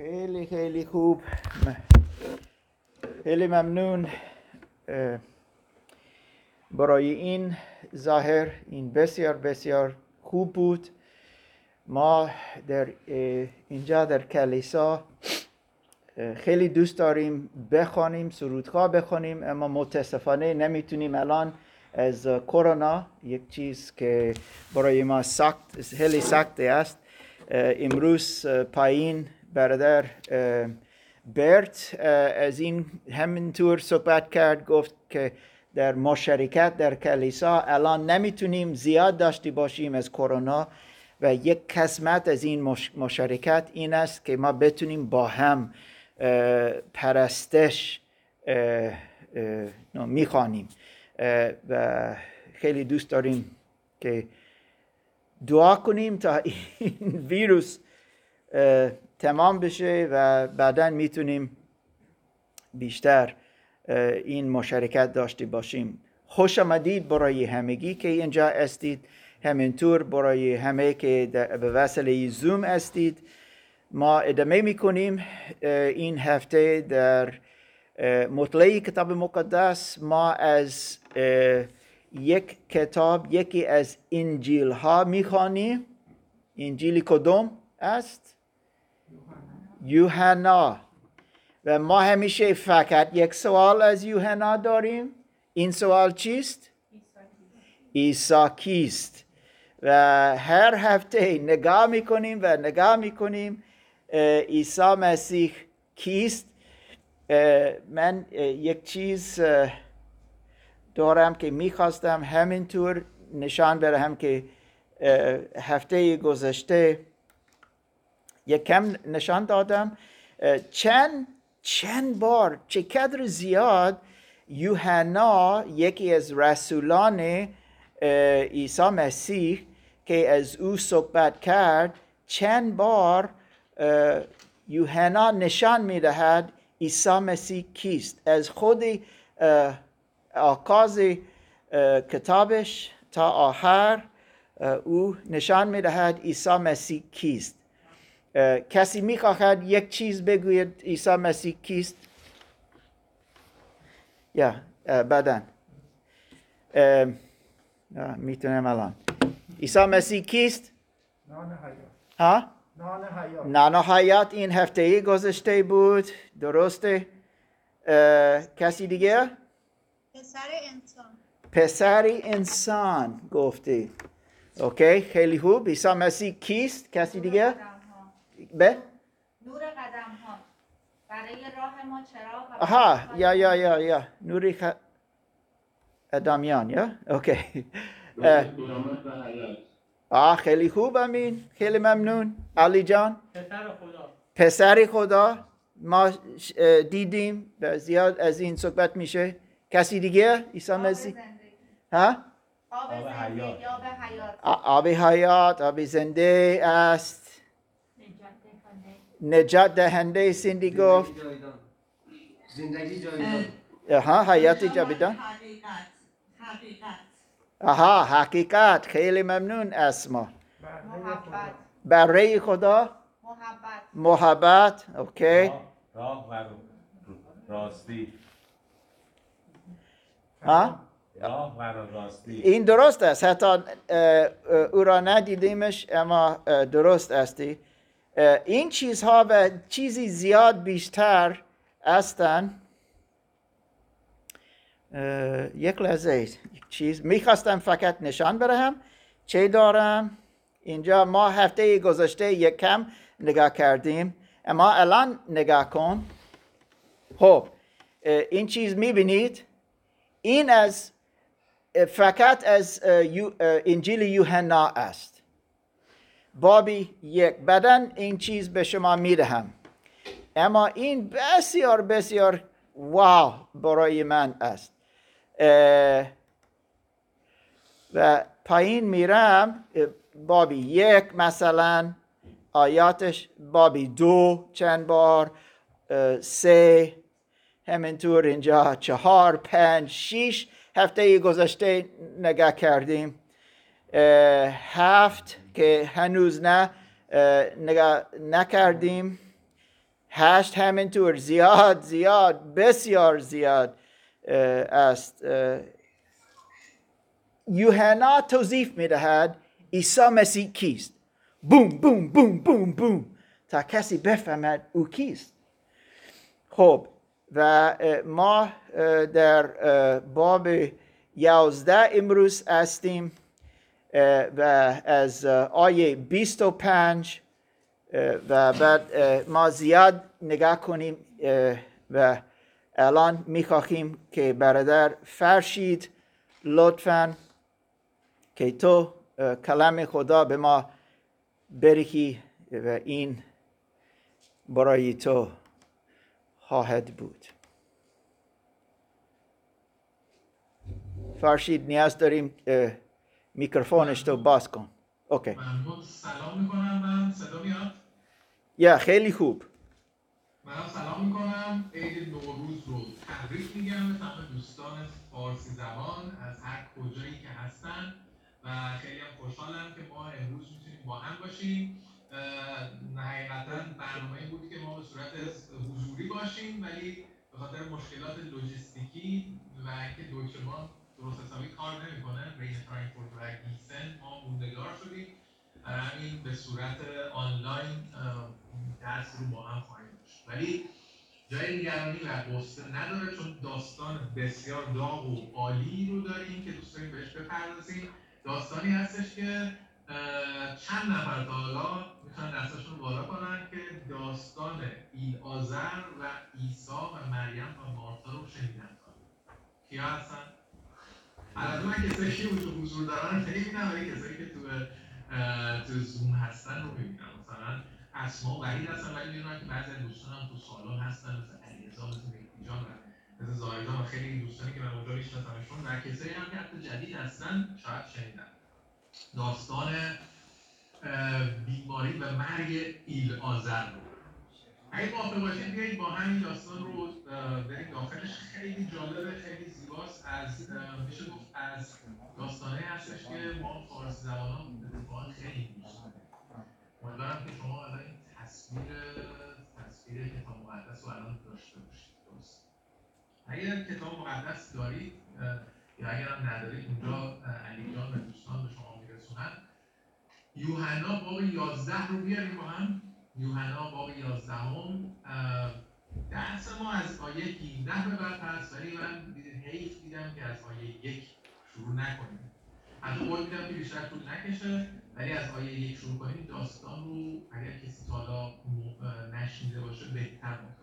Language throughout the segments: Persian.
خیلی خیلی خوب خیلی ممنون برای این ظاهر این بسیار بسیار خوب بود ما در اینجا در کلیسا خیلی دوست داریم بخوانیم سرودخواه بخوانیم اما متاسفانه نمی‌تونیم الان از کرونا یک چیز که برای ما سخت خیلی سخت است امروز پایین برادر برت از این همینطور صحبت کرد گفت که در مشارکت در کلیسا الان نمی‌تونیم زیاد داشته باشیم از کرونا و یک قسمت از این مشارکت این است که ما بتونیم با هم پرستش می‌خوانیم. و خیلی دوست داریم که دعا کنیم تا این ویروس تمام بشه و بعدا می‌تونیم بیشتر این مشارکت داشته باشیم. خوش آمدید برای همگی که اینجا استید همینطور برای همه که به وسیله زوم استید ما ادامه می‌کنیم این هفته در مطلعی کتاب مقدس. ما از یک کتاب یکی از انجیل ها می‌خوانیم. انجیل کدوم است؟ یوحنا. و ما همیشه فقط یک سوال از یوحنا داریم. این سوال چیست؟ عیسی کیست. و هر هفته نگاه می‌کنیم و نگاه می‌کنیم عیسی مسیح کیست. من یک چیز دارم که می‌خواستم همینطور نشان برهم که هفته گذشته یک کم نشان دادم. چند چند بار چقدر زیاد یوحنا یکی از رسولان عیسی مسیح که از او صحبت کرد چند بار یوحنا نشان می‌دهد عیسی مسیح کیست. از خود آغاز کتابش تا آخر او نشان می‌دهد عیسی مسیح کیست. کسی می‌خواهد یک چیز بگوید عیسی مسیح کیست؟ یا بعدا. می‌تونم الان. عیسی مسیح کیست؟ نان حیات. ها؟ نان حیات. نان حیات این هفته ای گذشته بود. درسته؟ کسی دیگه؟ پسر انسان. پسری انسان گفتی. اوکی خیلی خوب. عیسی مسیح کیست؟ کسی دیگه؟ به؟ نور قدم ها برای راه ما چراغ آها یا یا یا یا. نوری خ... ادامیان یا؟ اوکی. آه خیلی خوب امین. خیلی ممنون. علی جان. پسر خدا. پسر خدا. ما دیدیم. و زیاد از این صحبت میشه. کسی دیگه؟ عیسی مسیح. ها؟ آب آب حیات. آب حیات. آ- آب حیات آب زنده است. نجات دهنده سندی گفت. زندگی جاویدان ها حیات جاویدان. آها حقیقت. خیلی ممنون اسما. محبت. برای خدا؟ محبت. محبت. اوکی. راه- و راستی. ها؟ راه و راستی. این درست است. حتی او را ندیدیمش اما درست استی این چیزها و چیزی زیاد بیشتر هستند اه، یک لحظه چیز می‌خواستم فقط نشان بدهم چه دارم؟ اینجا ما هفته گذشته یک کم نگاه کردیم. اما الان نگاه کن. خب این چیز می‌بینید؟ این از فقط از انجیل یوحنا است. بابی یک بعدا این چیز به شما می‌دهم. اما این بسیار بسیار واو برای من است. و پایین میرم. بابی یک مثلا آیاتش بابی دو چند بار سه همینطور اینجا چهار پنج شیش هفته گذشته نگاه کردیم. هفت که هنوز نه اه، نگاه نکردیم. هشت همینطور زیاد زیاد بسیار زیاد است. اه، یوحنا توضیح می‌دهد عیسی مسیح کیست؟ بوم بوم بوم بوم بوم. تا کسی بفهمد او کیست. خب و ما در باب یازده امروز هستیم. و از آیه 25 اه، و بعد ما زیاد نگاه کنیم و الان می‌خواهیم که برادر فرشید لطفا که تو کلام خدا به ما برهی و این برای تو خواهد بود فرشید نیاز داریم میکروفونش تو باز کن. اوکی. ممنون سلام می‌کنم. من صدا میاد؟ یا خیلی خوب. منم سلام می‌کنم. عید نوروز رو تبریک میگم به تمام دوستان فارسی زبان از هر کجایی که هستن و خیلی هم خوشحالم که ما امروز می‌تونیم با هم باشیم. حقیقتا برنامه بود که ما به صورت حضوری باشیم ولی به خاطر مشکلات لوجستیکی و اینکه دوکیومان درست حسابی کار نمی‌کنه. بین فرانکفورت و گیسن ما موندگار شدیم. همین به صورت آنلاین درس رو با هم خواهیم داشت. ولی جای نگرانی و غصه نداره چون داستان بسیار داغ و عالی رو داریم که دوست داریم بهش بپردازیم. داستانی هستش که چند نفر تا حالا می‌تونن دستاشون رو بالا کنن که داستان ایل آذر و عیسی و مریم و مارتا رو شنیدن. کیا هستن؟ البته من کسایی که تو حضور دارن نمی‌بینم ولی کسایی که تو تو زوم هستن رو می‌بینم. مثلا اسما وحید هستن ولی می‌دونم که بعضی دوستان هم تو سالن هستن مثل علیرضا مثل مهدی جان مثل و خیلی دوستانی که من اونجا میشناسمشون. و کسایی هم که حتی جدید هستن شاید شنیدن داستان بیماری و مرگ ایل آذر رو. اگه موافق باشید بیایید با همین داستان رو بریم داخلش. خیلی جالبه خیلی زیباست. از میشه گفت از داستانه هستش که ما فارسی زبانان اتفاقا خیلی دوست امیدوارم که شما الان این تصویر تصویر کتاب مقدس رو الان داشته باشید. درست. اگر کتاب مقدس دارید یا اگر هم ندارید اونجا علی جان و دوستان به شما میرسونن. یوحنا باب 11 رو بیاریم با هم. یوحنا باب 11 هم درس ما از آیه 17 به بعد هست ولی من حیف دیدم که از آیه یک شروع نکنیم. حتی قول میدم که بیشتر طول نکشه ولی از آیه یک شروع کنیم داستان رو اگر کسی تا حالا نشنیده باشه بهتر متوجه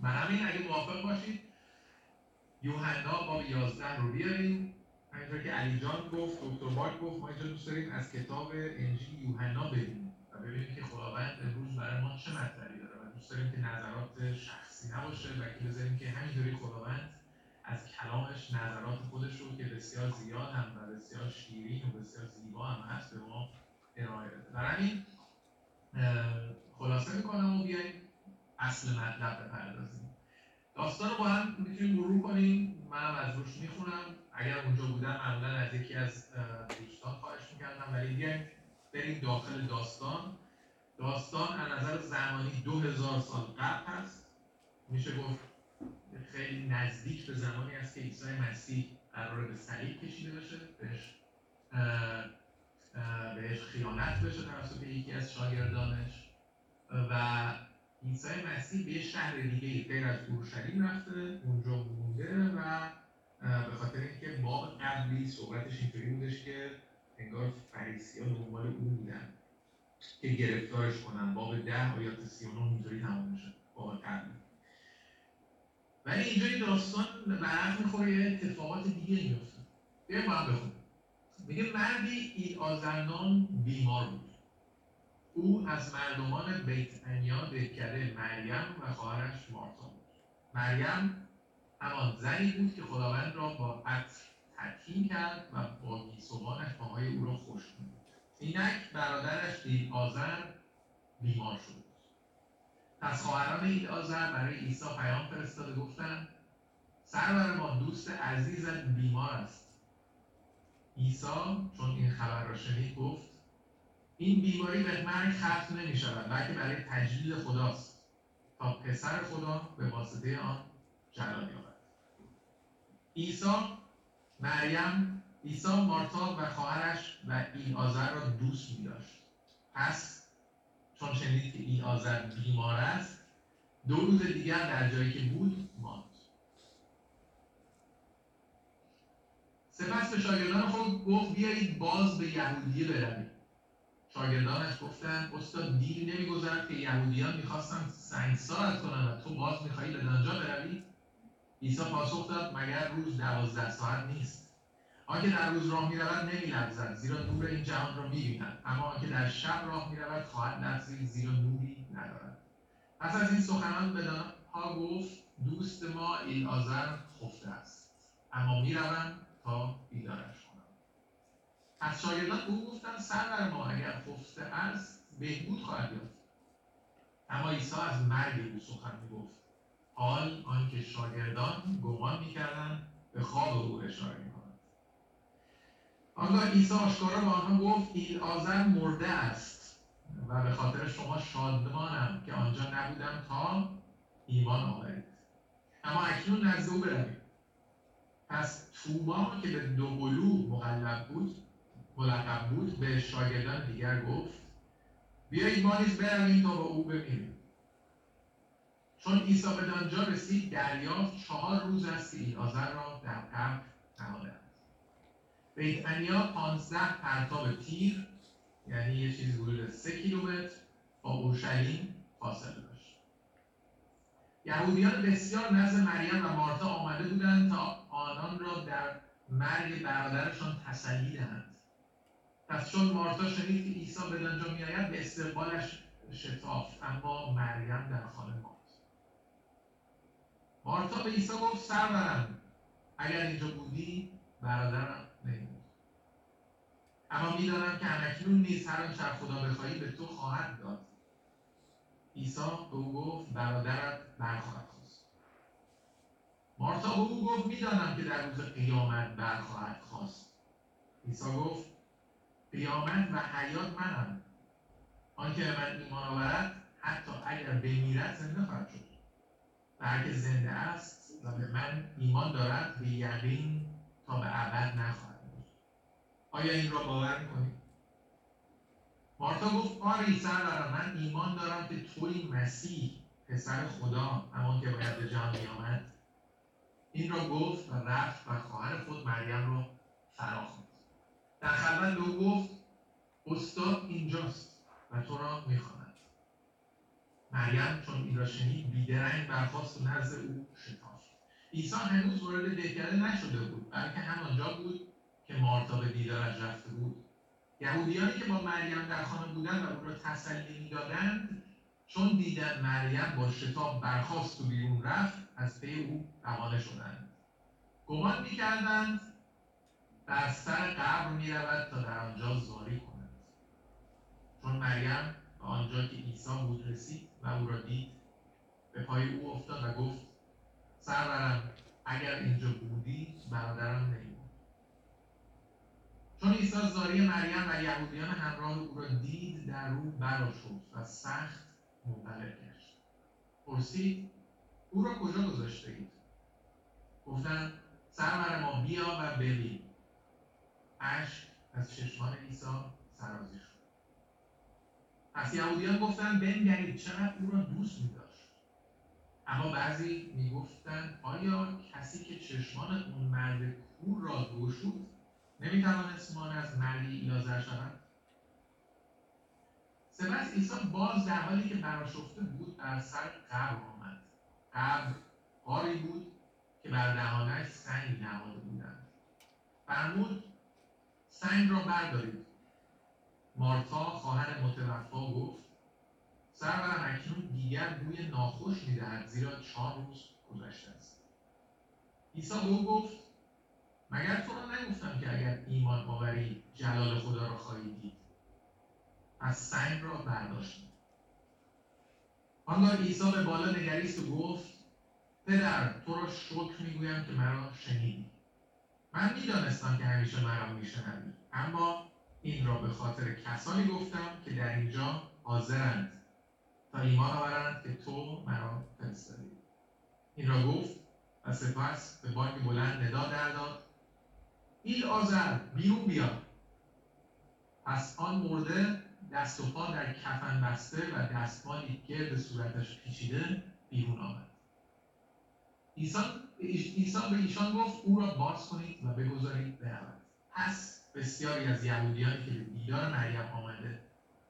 من همین اگه موافق باشید یوحنا باب 11 رو بیاریم. همینطور که علی جان گفت دکتر مارک گفت ما اینجا دوست داریم از کتاب انجیل یوحنا ببینیم و ببینیم که خداوند امروز برای ما چه مطلبی داره و دوست داریم که نظرات شخصی نباشه و که بذاریم که همینطوری خداوند از کلامش نظرات خودش رو که بسیار زیاد هم و بسیار شیرین و بسیار زیبا هم هست به ما ارائه بده. برای همین خلاصه می‌کنم و بیایم اصل مطلب بپردازیم. داستان رو با هم می‌تونیم مرور کنیم. منم از روش می‌خونم. اگر اونجا بودم معمولا از یکی از دوستان خواهش می‌کردم. ولی بیایم بریم داخل داستان. داستان از نظر زمانی دو هزار سال قبل هست. میشه گفت خیلی نزدیک به زمانی است که عیسی مسیح قرار به صلیب کشیده بشه بهش بهش خیانت بشه توسط یکی از شاگردانش. و عیسی مسیح به شهر دیگه غیر از اورشلیم رفته اونجا مونده و به خاطر اینکه باب قبلی صحبتش اینطوری بودش که انگار فریسی ها دنبال او بودن که گرفتارش کنن. باب ده آیات 39 اینطوری تمام میشه. باب ولی اینجا این داستان برق می‌خوره یه اتفاقات دیگه میفته بیایم با هم بخونیم. میگه مردی ایل آزرنام بیمار بود. او از مردمان بیت انیا دهکده مریم و خواهرش مارتا بود. مریم همان زنی بود که خداوند را با عطر تدفین کرد و با گیسوانش پاهای او را خشک کرد. اینک برادرش ایل آزر بیمار شد. پس خواهران ایل آزر برای عیسی پیام فرستاده گفتند سرور ما دوست عزیزت بیمار است. عیسی چون این خبر را شنید گفت این بیماری به مرگ ختم نمی شود بلکه برای تجلیل خداست. تا پسر خدا به واسطه آن جلال یابد. عیسی مریم عیسی مارتا و خواهرش و این آذر را دوست می داشت پس چون شنید که این آذر بیمار است دو روز دیگر در جایی که بود ماند. سپس به شاگردان خود گفت بیایید باز به یهودیه برویم. شاگردانش گفتند استاد دیری نمیگذرد که یهودیان می‌خواستند سنگسارت کنند و تو باز می‌خواهی به آنجا بروی؟ عیسی پاسخ داد مگر روز دوازده ساعت نیست؟ آنکه در روز راه می‌رود نمیلرزد زیرا نور این جهان را می‌بیند. اما آنکه در شب راه می‌رود خواهد لرزید زیرا نوری ندارد. پس از این سخنان به ها گفت دوست ما ایلآزر خفته است. اما می‌روم تا بیدارش کنم. از شاگردان او گفتند سرور ما اگر خفته است بهبود خواهد یافت. اما عیسی از مرگ او سخن می‌گفت. حال آنکه شاگردان گمان می‌کردند به خواب او اشاره می‌کند آنگاه عیسی آشکارا به آنها گفت این آذر مرده است و به خاطر شما شادمانم که آنجا نبودم تا ایمان آورید. اما اکنون نزد او بروید. پس توما که به دوقلو مقلب بود ملقب بود به شاگردان دیگر گفت بیایید ما نیز برویم تا با او بمیریم چون عیسی به آنجا رسید دریافت چهار روز است که آذر را در قبر نهاده است. بیت انیا پانزده پرتاب تیر یعنی یه چیزی حدود سه کیلومتر با اورشلیم فاصله داشت. یهودیان بسیار نزد مریم و مارتا آمده بودند تا آنان را در مرگ برادرشان تسلی دهند. پس چون مارتا شنید که عیسی به آنجا میآید به استقبالش شتافت اما مریم در خانه ماند. مارتا به عیسی گفت سرورم اگر اینجا بودی برادرم نمیمود اما می‌دانم که همکنون نیز هر آنچه خدا بخواهی به تو خواهد داد. عیسی به او گفت برادرت برخواهد خواست. مارتا به او گفت می‌دانم که در روز قیامت برخواهد خواست. عیسی گفت قیامت و حیات منم. آنکه به من ایمان آورد حتی اگر بمیرد زنده خواهد شد. و زنده است و به من ایمان دارد به یقین تا به ابد نخواهد آیا این را باور می‌کنید مارتا گفت آری سرورم من ایمان دارم که توی مسیح پسر خدا همان که باید به جهان میآمد. این را گفت و رفت و خواهر خود مریم را فرا خواند در خلوت به او گفت استاد اینجاست و تو را می‌خواند مریم چون این را شنید بیدرنگ برخواست و نزد او شتافت عیسی هنوز وارد دهکده نشده بود بلکه همانجا بود که مارتا به دیدارش رفته بود. یهودیانی که با مریم در خانه بودند و او را تسلی می‌دادند چون دیدن مریم با شتاب برخواست و بیرون رفت از پی او روانه شدند. گمان می‌کردند بر سر قبر می‌رود تا در آنجا زاری کند. چون مریم به آنجا که عیسی بود رسید و او را دید. به پای او افتاد و گفت سرورم اگر اینجا بودی برادرم نمیموند چون عیسی زاری مریم و یهودیان همراه او را دید در رو براشفت و سخت منقلب گشت. پرسید او را کجا گذاشته اید؟ گفتند سرور ما بیا و ببین. اشک از چشمان عیسی سرازی شد. پس یهودیان گفتند بنگرید. چقدر او را دوست می داشت اما بعضی می‌گفتند آیا کسی که چشمان اون مرد کور را گشود نمی‌توانست مان از مردی لازر شود؟ سپس عیسی باز در حالی که براشفته بود بر سر قبر آمد. قبر قاری بود که بر دهانش سنگ نهاده بودند. فرمود سنگ را بردارید. مارتا خواهر متوفا گفت سرورم اکنون دیگر بوی ناخوش می‌دهد زیرا چهار روز گذشته است. عیسی به او گفت مگر تو را نگفتم که اگر ایمان آوری جلال خدا را خواهی دید از سنگ را برداشتیم آنگاه عیسی به بالا نگریست و گفت پدر تو را شکر می‌گویم که مرا شنیدی. من می‌دانستم که همیشه مرا میشنوی اما این را به خاطر کسانی گفتم که در اینجا حاضرند تا ایمان آورند که تو مرا فرستادی. این را گفت و سپس به بانگ بلند ندا در داد این آذر بیرون بیا. پس آن مرده دست و پا در کفن بسته و دستمالی گرد صورتش پیچیده بیرون آمد. عیسی عیسی به ایشان گفت او را باز کنید و بگذارید برود پس بسیاری از یهودیانی که به دیدار مریم آمده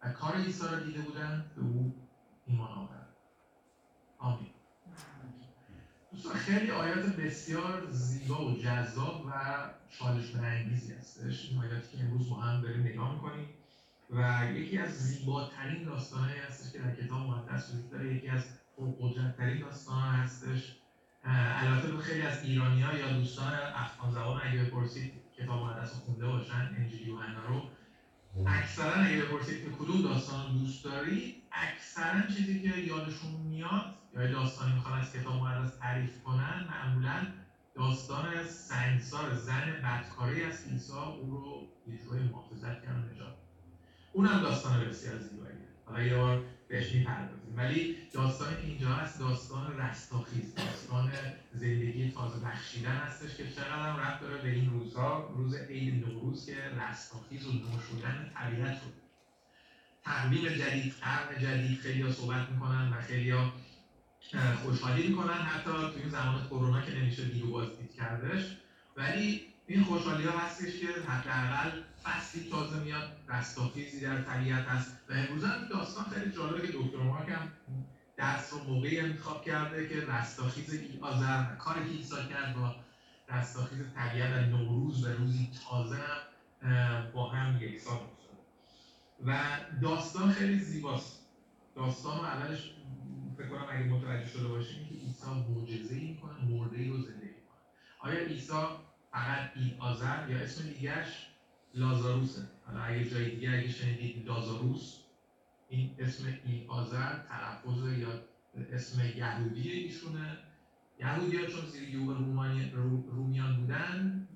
و کار عیسی را دیده بودند به او ایمان آوردند آمین. دوستان خیلی آیات بسیار زیبا و جذاب و چالش برانگیزی هستش. این آیاتی که امروز با هم داریم نگاه می‌کنیم و یکی از زیباترین داستانهایی هستش که در کتاب مقدس وجود داره. یکی از پرقدرتترین داستانها هستش. البته خیلی از ایرانی ها یا دوستان افغان زبان اگه بپرسید کتاب مقدس رو خونده باشن انجیل یوحنا رو اکثرا اگه بپرسید که کدوم داستان دوست دارید اکثرا چیزی که یادشون میاد یا داستانی می‌خوان از کتاب مقدس تعریف کنن معمولا داستان سنگسار زن بدکاری که عیسی او رو یه جورایی محافظت کرد و نجات. اونم داستان بسیار زیباییه حالا یه بار بهش می‌پردازیم ولی داستانی که اینجا هست داستان رستاخیز داستان زندگی تازه بخشیدن هستش که چقدر ربط داره به این روزها. روز عید نوروز که رستاخیز و نو شدن طبیعت رو تقویم جدید قرن جدید خیلی ها صحبت می‌کنن و خیلی ها خوشحالی می‌کنن حتی توی زمان کرونا که نمیشه دید و بازدید کردش. ولی این خوشحالی ها هستش که حداقل فصلی تازه میاد رستاخیزی در طبیعت هست و امروز هم داستان خیلی جالبه که دکتر مارک هم درس رو موقعی انتخاب کرده که رستاخیز آذر و کاری که عیسی کرد با رستاخیز طبیعت و نوروز و روزی تازه هم با هم یکسان و داستان خیلی زیباست. داستان رو اولش فکر کنم اگه متوجه شده باشیم که عیسی معجزه‌ای می‌کنه مرده ای رو زنده می‌کنه. آیا عیسی فقط ای آذر یا اسم دیگرش لازاروسه حالا اگه جای دیگه اگه شنیدید لازاروس این اسم ای آذر تلفظ یا اسم یهودی ایشونه. یهودی ها چون زیر یوغ رومیان بودن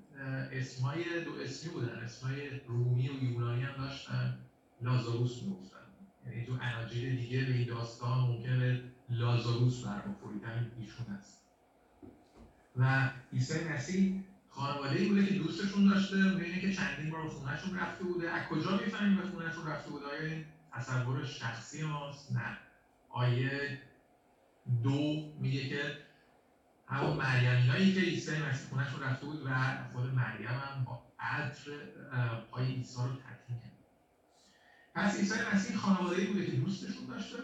اسمای دو اسمی بودن. اسمای رومی و یونانی هم داشتن. لازاروس می‌گفتن. یعنی تو اناجیل دیگه به این داستان ممکنه لازاروس برمیخورید ایشون هست و عیسی مسیح خانواده ای بوده که دوستشون داشته می‌بینه که چندین بار خونهشون رفته بوده. از کجا می‌فهمیم به خونهشون رفته بوده؟ آیا این تصور شخصی ماست؟ نه. آیه دو میگه که همون مریمینایی که عیسی مسیح خونهشون رفته بود و خود مریم هم با عطر پای عیسی رو تطهیر کرد. پس عیسی مسیح خانواده ای بوده که دوستشون داشته.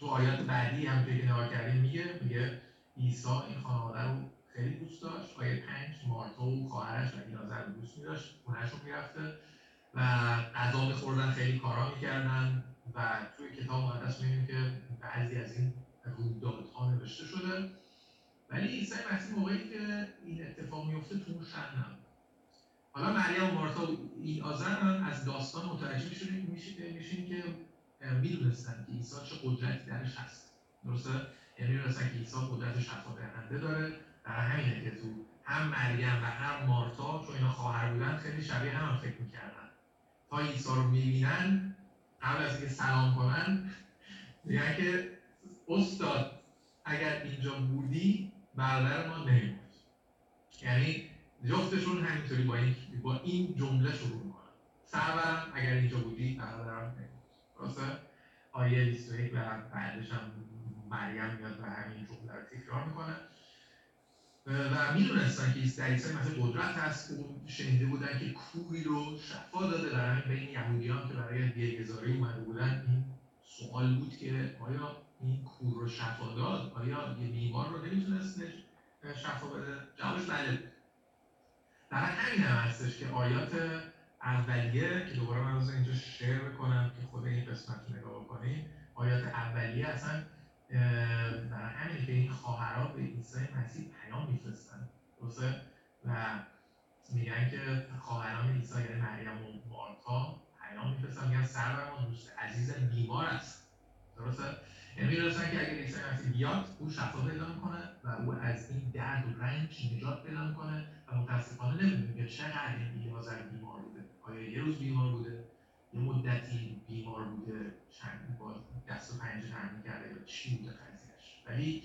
تو آیات بعدی هم که نگاه کردیم میگه میگه عیسی این خانواده رو خیلی دوست داشت. آیه پنج مارتا و خواهرش و ایلازر رو دوست میداشت. خونهشون می‌رفته و غذا میخوردن خیلی کارا می‌کردن و توی کتاب مقدس می‌بینیم که بعضی از این رویدادها نوشته شده. ولی عیسی مسیح موقعی که این اتفاق میفته تو اون حالا مریم و مارتا و این آذر هم از داستان متوجه میشین میشین میشین که می‌دونستن که عیسی چه قدرتی درش هست. درسته؟ یعنی می‌دونستن که عیسی قدرت شفا داره. که تو هم مریم و هم مارتا چون اینا خواهر بودن خیلی شبیه هم, فکر می‌کردن. تا عیسی رو می‌بینن قبل از اینکه سلام کنن میگن که استاد اگر اینجا بودی برادر ما نمیموند. یعنی جفتشون همینطوری با این با این جمله شروع می‌کنن. سرورم اگر اینجا بودی برادرم درسته؟ آیه 21 و بعدش هم مریم میاد و همین جمله رو تکرار می‌کنه. و می‌دونستن که در عیسی مسیح قدرت هست اون شنیده بودن که کوهی رو شفا داده همین بین یهودیان که برای دیگزاری اومده بودن این سوال بود که آیا این کوه رو شفا داد؟ آیا یه بیمار رو نمی‌تونست شفا بده؟ جوابش بله. بود در همین هم هستش که آیات اولیه که دوباره من اینجا شیر بکنم که خود این قسمت رو نگاه بکنیم آیات اولیه اصلا برای همین که این خواهرها به عیسی مسیح پیام میفرستن. درسته؟ و میگن که خواهران عیسی یعنی مریم و مارتا پیام میفرستن. میگن سرور ما دوست عزیز بیمار است. درسته؟ یعنی می‌دونستن که اگر عیسی مسیح بیاد او شفا پیدا می‌کنه و او از این درد و رنج نجات پیدا می‌کنه و متاسفانه نمی‌دونیم که چقدر این بیمار بوده. آیا یه روز بیمار بوده؟ یه مدتی بیمار بوده؟ چند با دست و پنجه نرم کرده یا چی بوده قضیهش ولی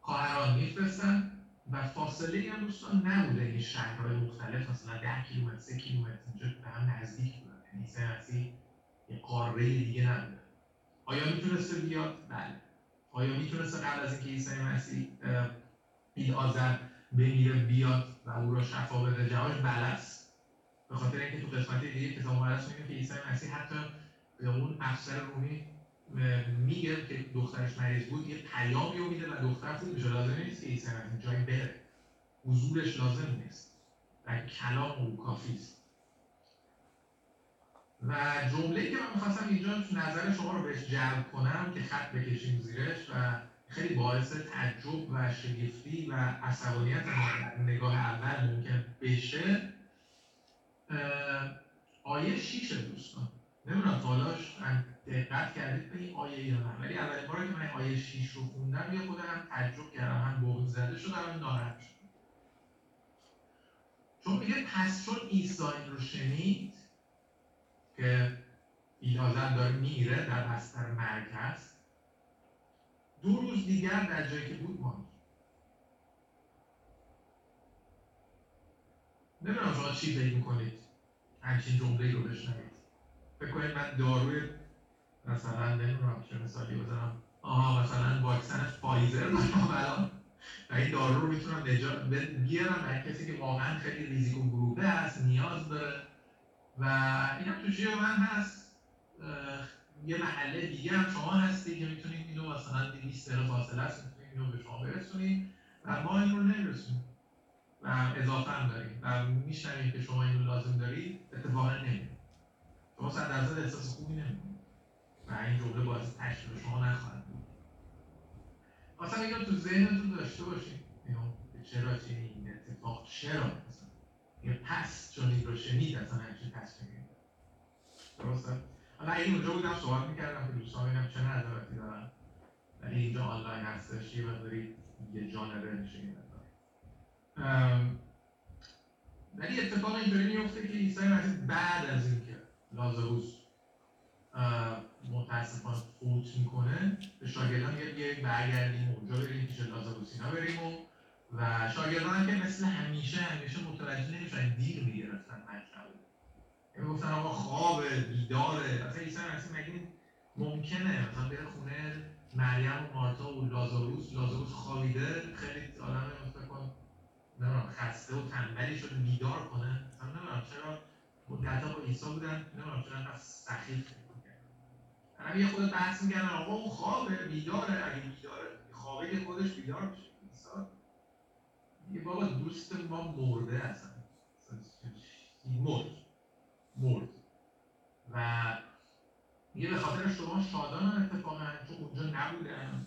خواهران میفرستن و فاصله هم دوستان نبوده این شهرهای مختلف مثلا ده کیلومتر سه کیلومتر اینجا به هم نزدیک بودن. یعنی مسیح یه قاره دیگه نبوده. آیا می‌تونسته بیاد؟ بله. آیا می‌تونسته قبل از اینکه عیسی مسیح این آذر بمیره بیاد و او را شفا بده؟ جوابش بله است. به خاطر اینکه تو قسمت دیگه کتاب مقدس میگه که عیسی مسیح حتی به اون افسر رومی میگه که دخترش مریض بود یه پیامی رو میده و دختر خوب میشه لازم نیست که عیسی مسیح جایی بره. حضورش لازم نیست. و کلام او کافی است. و جمله‌ای که من می‌خواستم اینجا نظر شما رو بهش جلب کنم که خط بکشیم زیرش و خیلی باعث تعجب و شگفتی و عصبانیت نگاه اول ممکن بشه آیه شیشه دوستان. نمی‌دونم تا حالاش من دقت کردید به این آیه یا نه. ولی اولین باری که من آیه 6 رو خوندم یه خود هم تعجب کردم. هم بغض زده شدم هم ناراحت شدم. چون میگه پس چون عیسی این رو شنید که ایلازر داره میره در بستر مرگ هست دو روز دیگر در جایی که بود ماند نمی‌دونم شما چی فکر می‌کنید. همچین جمله رو بشنوید. فکر کنید من داروی مثلا نمی‌دونم چه مثالی بزنم. آها مثلا واکسن فایزر دارم الان این دارو رو می‌تونم نجات بیارم برای کسی که واقعا خیلی ریزیک و گروه است نیاز داره. و این هم تو جیب من هست. یه محله دیگه هم شما هستی که می‌تونید اینو مثلا 200 دقیقه فاصله است می‌تونید اینو به شما برسونید و ما این رو نمیرسونیم. و اضافه هم داریم. و میشنویم که شما اینو لازم دارید. اتفاقا نمی‌دید شما صد درصد احساس خوبی نمی‌کنید. و این جمله باعث تشویق شما نخواهد بود اصلا اینو تو ذهنتون داشته که چرا چنین این اتفاق چرا مثلا یه پس چون این رو شنید اصلا همچین تصمیمی گرفت. درسته حالا اگه اونجا بودم صحبت می‌کردم که دوستان ببینم چه نظراتی دارن ولی اینجا آنلاین هستش یه مقداری یه جانبه میشه این. ام، ولی اتفاق اینطوری میفته که عیسی مسیح بعد از اینکه لازاروس متاسفانه فوت می‌کنه. به شاگردان میگه بیایید برگردیم اونجا بریم پیش لازاروس اینا بریم و و شاگردان که مثل همیشه همیشه متوجه نمیشن دیر می‌گرفتن مطلب یعنی گفتن آقا خوابه بیداره. اصلا عیسی مسیح مگه ممکنه. مثلا بره خونه مریم و مارتا و لازاروس. لازاروس خوابیده. خیلی آدم فکر کن نمی‌دونم خسته و تنبلی شده بیدار کنه. مثلا نمی‌دونم چرا مدتها با عیسی بودن. نمی‌دونم چرا انقدر سخیف یه خود بحث می‌کردن آقا اون خوابه بیداره اگه بیداره خوابه که خودش بیدار میشه. عیسی میگه بابا دوست ما مرده اصلا مرد. مرد. و میگه به خاطر شما شادان اتفاقا چون اونجا نبودن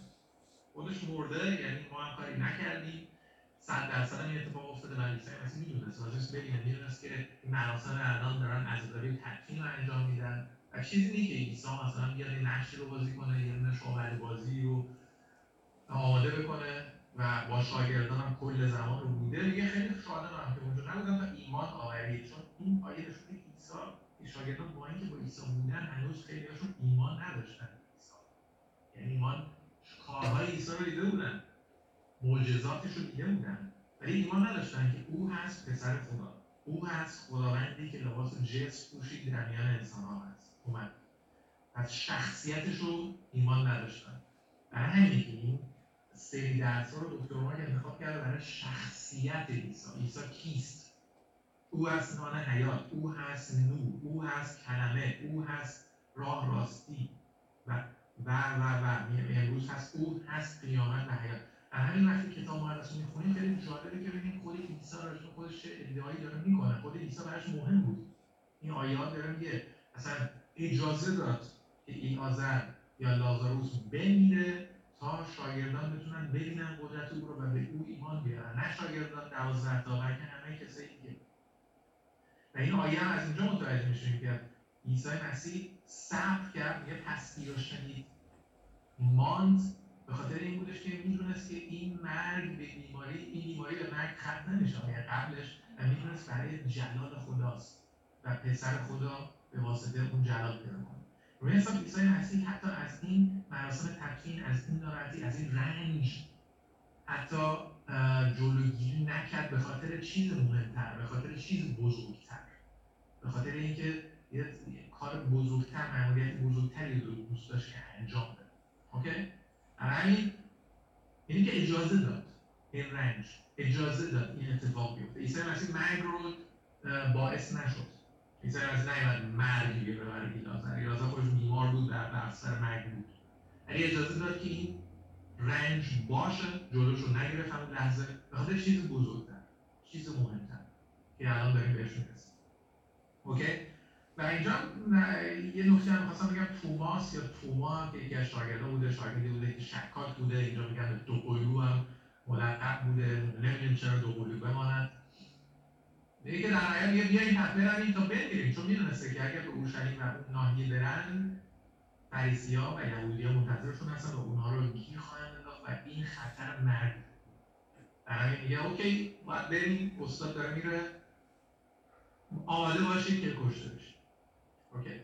خودش مرده یعنی ما هم کاری نکردیم. صد درصد این اتفاق افتاده و عیسی مسیح می‌دونست. لازم ببینه می‌دونست که این مراسم الان دارن عزاداری تدفین رو انجام میدن. و چیزی نیست که عیسی مثلا بیاد یه نقشی رو بازی کنه یه دونه شعبده بازی رو آماده بکنه و با شاگردان هم کل زمان رو بوده. دیگه خیلی شادم که اونجا نبودن تا ایمان آورید چون این آیه نشون که عیسی شاگردان با اینکه با عیسی بودن هنوز خیلیشون ایمان نداشتن. عیسی یعنی ایمان کارهای عیسی رو دیده بودن. معجزاتش رو دیده بودن. ولی ایمان نداشتن که او هست پسر خدا. او هست خداوندی که لباس جس پوشید در میان انسان ها هست. اومد. پس شخصیتش رو ایمان نداشتن. برای این سری درس رو دکتر مارک انتخاب کرده برای شخصیت عیسی. عیسی کیست؟ او هست نان حیات او هست نور او هست کلمه او هست راه راستی. و و و و می- امروز هست او هست قیامت و حیات. همین وقتی کتاب مقدس رو می‌خونیم خیلی جالبه که ببینیم خود عیسی راجع خودش ادعایی داره می‌کنه. خود عیسی براش مهم بود. این آیات داره میگه اصلا اجازه داد که این آذر یا لازاروس بمیره تا شاگردان بتونن ببینن قدرت او رو و به او ایمان بیارن. نه شاگردان دوازده تا بلکه همه کسایی دیگه و این آیه هم از اینجا متوجه میشیم که عیسی مسیح صبر کرد یه تصویر رو شنید. ماند به خاطر این بودش که می‌دونست که این مرگ به بیماری این بیماری به مرگ ختم نمیشه. قبلش و می‌دونست برای جلال خداست و پسر خدا به واسطه اون جلال پیدا کنه. روی حساب عیسی مسیح حتی از این مراسم تدفین از این ناراحتی از این رنج حتی جلوگیری نکرد به خاطر چیز مهمتر به خاطر چیز بزرگتر. به خاطر اینکه یه کار بزرگتر معمولیت بزرگتری رو دوست داشت که انجام بده. اوکی؟ همین اینی که اجازه داد این رنج اجازه داد این اتفاق بیفته. عیسی مسیح مرگ رو باعث نشد. عیسی مسیح نیومد مرگ بگیره برای ایلازر ایلازر خودش بیمار بود در بستر مرگ بود. ولی اجازه داد که این رنج باشه جلوش رو نگرفت همون لحظه. به خاطر چیز بزرگتر چیز مهمتر که الان داریم بهش می‌رسیم. اوکی؟ و اینجا یه نکته هم خواستم بگم. توماس یا توما که یکی از شاگردان بوده شاگردی بوده که شکاک بوده. اینجا میگن به دوقلو هم ملقب بوده. نمی‌دونیم چرا دوقلو بماند. میگه در نهایت یه بیاین پس برویم تا بمیریم. چون می‌دونسته که اگر به اورشلیم و ناحیه برن فریسیا و یهودیا منتظرشون هستن و اونها رو گیر خواهند انداخت و این خطر مرگ. برای میگه okay باید بریم استاد داره میره. آماده باشید که کشته بشید. okay.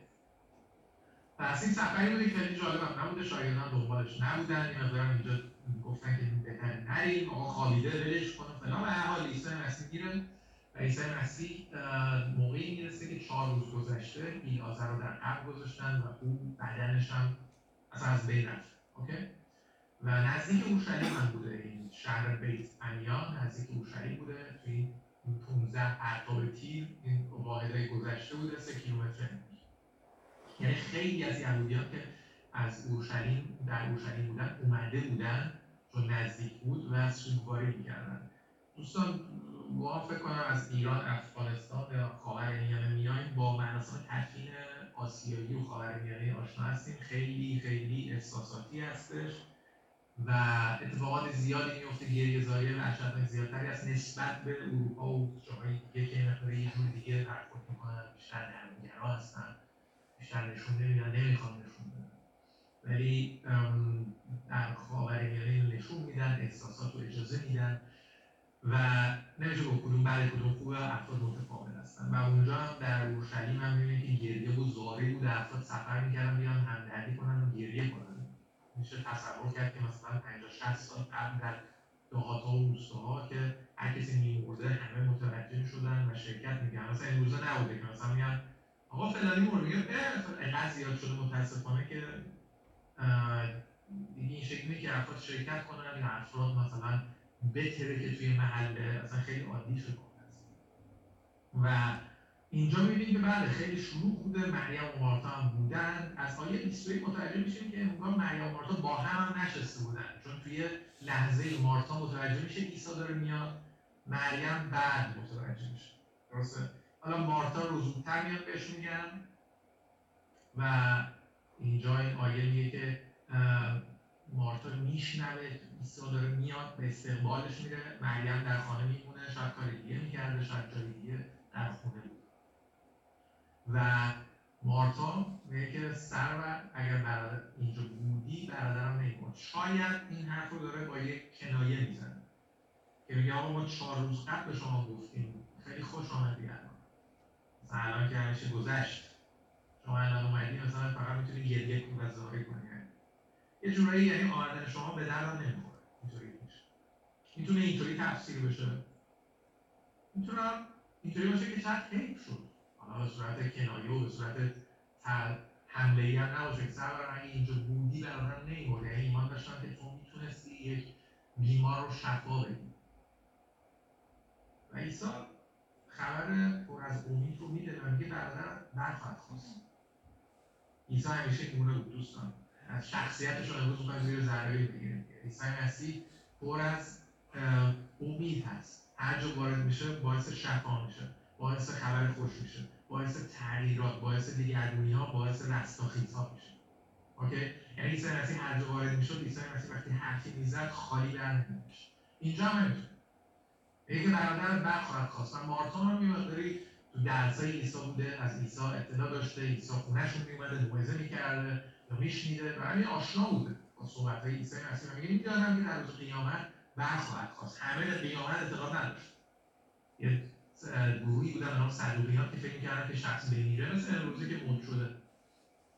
پس این سفری بوده که خیلی جالب نبوده. شاگردان دنبالش نبودن. این مقدارم اینجا گفتن که بهتر نریم. آقا خوابیده ولش کن و فلان. و هر حال عیسی مسیح میره عیسی مسیح موقعی می‌رسه که چهار روز گذشته این آزر رو در قبر گذاشتن و او بدنش هم اصلا از بین رفت. اوکی؟ و نزدیک اورشلیم هم بوده این شهر بیت انیا نزدیک اورشلیم بوده. توی این 15 پرتاب تیر این واحدهای گذشته بوده سه کیلومتر. یعنی خیلی از یهودیان که از اورشلیم در اورشلیم بودن اومده بودن چون نزدیک بود و سوگواری می‌کردن. دوستان ما فکر کنم از ایران افغانستان یا خاورمیانه میایم با مراسم تدفین آسیایی و خاورمیانه آشنا هستیم. خیلی خیلی احساساتی هستش و اتفاقات زیادی میفته. گریه زایی وحشتناک زیادتری است نسبت به اروپا و جاهای دیگه که مثلا یه جور دیگه برخورد می‌کنن. بیشتر نرمگرا هستن بیشتر نشون نمیدن نمی‌خوان نشون بدن. ولی در خاورمیانه نشون میدن احساسات رو اجازه میدن. و نمیشه گفت کدوم بعد کدوم خوبه افراد متفاوت هستن. و اونجا هم در اورشلیم هم می‌بینید که گریه و زاری بود افراد سفر می‌کردن بیان همدردی کنن و گریه کنن. میشه تصور کرد که مثلا 50 60 سال قبل در دهات‌ها و روستاها که هر کسی میمرده همه متوجه شدن و شرکت می‌کردن. مثلا این روزا نبوده که مثلا میگن آقا فلانی مرد میگه اینقدر زیاد شده متاسفانه که دیگه این شکلی که افراد شرکت کنن یا افراد مثلا بتره که توی محله اصلا خیلی عادی شده و اینجا می‌بینیم که بله خیلی شروع بوده مریم و مارتا هم بودن. از آیه 21 متوجه میشیم که انگار مریم و مارتا با هم, هم نشسته بودن. چون توی لحظه مارتا متوجه میشه عیسی داره میاد مریم بعد متوجه میشه. درسته؟ حالا مارتا رو زودتر میاد بهش میگن. و اینجا این آیه میگه که مارتا میشنوه عیسی داره میاد به استقبالش میره مریم در خانه میمونه شاید کار دیگه می‌کرده شاید جای دیگه در خونه بود. و مارتا میگه که سرور اگر برادر اینجا بودی برادرم نمیمون شاید این حرف رو داره با یک کنایه می‌زنه. که میگه آقا ما چهار روز قبل به شما گفتیم. خیلی خوش آمدی الان. الان که همیشه گذشت. شما الان اومدی مثلا فقط می‌تونی گریه کنی و زاری کنی. یه جورایی یعنی آمدن شما به درد نمی‌خوره. اینطوری میشه می‌تونه اینطوری تفسیر بشه. می‌تونه اینطوری باشه که شاید حیف شد. حالا به صورت کنایه و به صورت حمله ای هم نباشه که سر اگه اینجا بودی برادرم نمیمرد یعنی ایمان داشتن که تو می‌تونستی یک بیمار رو شفا بدی. و عیسی خبر پر از امید رو میده و میگه برادر نخواهد خواست عیسی همیشه گونه بود دوستان شخصیتش رو امروز می‌خوایم زیر ذره بگیریم. عیسی مسیح پر از امید هست. هر جا وارد میشه باعث شفا میشه باعث خبر خوش میشه باعث تغییرات باعث دیگرگونی ها باعث رستاخیز ها میشه. اوکی؟ یعنی عیسی مسیح هر جا وارد می‌شد عیسی مسیح وقتی حرفی می‌زد خالی در نمیشه اینجا هم میگه که برادر برخواهد خواست. و مارتا هم یه تو درسای عیسی بوده از عیسی اطلاع داشته عیسی خونهشون میومده موعظه می‌کرده. میشنیده و همین آشنا بوده با صحبت های عیسی مسیح میگه می‌دانم که در روز قیامت برخواهد خواست. همه قیامت اعتقاد نداشت. یه گروهی بودن نام صدوقیان که فکر می‌کردن که شخص بمیره مثل امروزه که موت شده.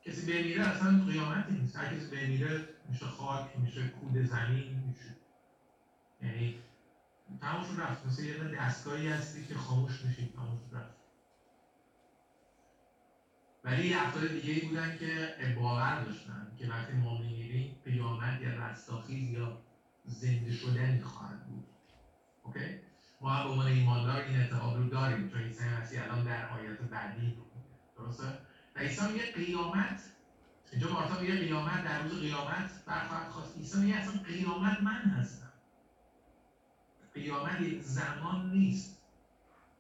کسی بمیره اصلا قیامتی نیست. هر کسی بمیره میشه خاک میشه کود زمین میشه. یعنی تموم شد رفت. مثل یه دستگاهی هستی که خاموش میشی تموم شد رفت. ولی یه افراد دیگه ای بودن که باور داشتن که وقتی ما میمیریم قیامت یا رستاخیز یا زنده شدنی خواهد بود. اوکی؟ ما هم به عنوان ایماندار این اعتقاد رو داریم چون عیسی مسیح الان در آیات بعدی درسته؟ و عیسی میگه قیامت اینجا مارتا میگه قیامت در روز قیامت برخواهد خواست. عیسی میگه اصلا قیامت من هستم. قیامت یک زمان نیست.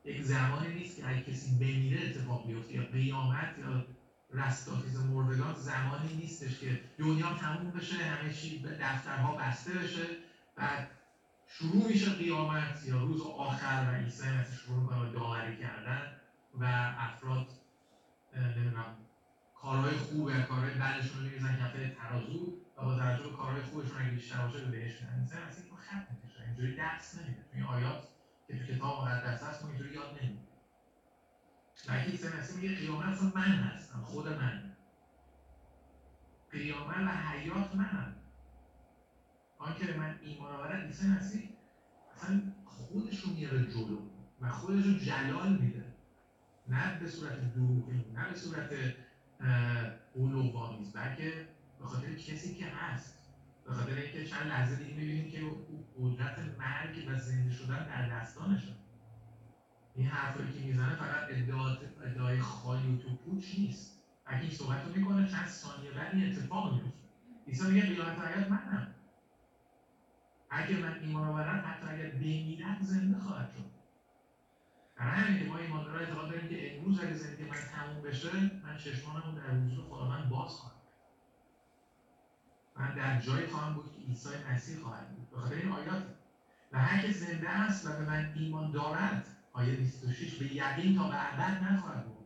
یک زمانی نیست که هر کسی بمیره اتفاق بیفته یا قیامت یا رستاخیز مردگان زمانی نیستش که دنیا تموم بشه همه چی به دفترها بسته بشه بعد شروع میشه قیامت یا روز آخر و عیسی مسیح شروع می‌کنه داوری کردن و افراد نمی‌دونم کارهای خوب و کارهای بعدشون رو میریزن کفه ترازو و با توجه به کارهای خوبشون اگه بیشتر باشه به بهش میرن عیسی مسیح اینو خط می‌کشه اینجوری درس نمیده. این آیات که کتاب مقدس هست ما اینجوری یاد نمیده بلکه عیسی مسیح میگه قیامت اصلا من هستم خود من. قیامت و حیات منم آنکه به من ایمان آورد عیسی مسیح اصلا خودش رو میاره جلو و خودش رو جلال میده. نه به صورت دروغی نه به صورت اولوآمیز بلکه به خاطر کسی که هست. به خاطر اینکه چند لحظه دیگه می‌بینیم که قدرت مرگ و زنده شدن در دستانشه. این حرفایی که می‌زنه فقط ادعا ادعای خالی و تو پوچ نیست. اگه این صحبت رو می‌کنه چند ثانیه بعد این اتفاق میفته عیسی میگه قیامت حیات منم. اگه من ایمان آورم حتی اگر بمیرم زنده خواهد شد. برای همین ما ایماندارا اعتقاد داریم که امروز اگه زندگی من تموم بشه من چشمانم رو در حضور خدا من باز خواهم. من در جایی خواهم بود که عیسی مسیح خواهد بود. به خاطر این آیات. و هر که زنده است و به من ایمان دارد آیه 26 به یقین تا به ابد نخواهد بود.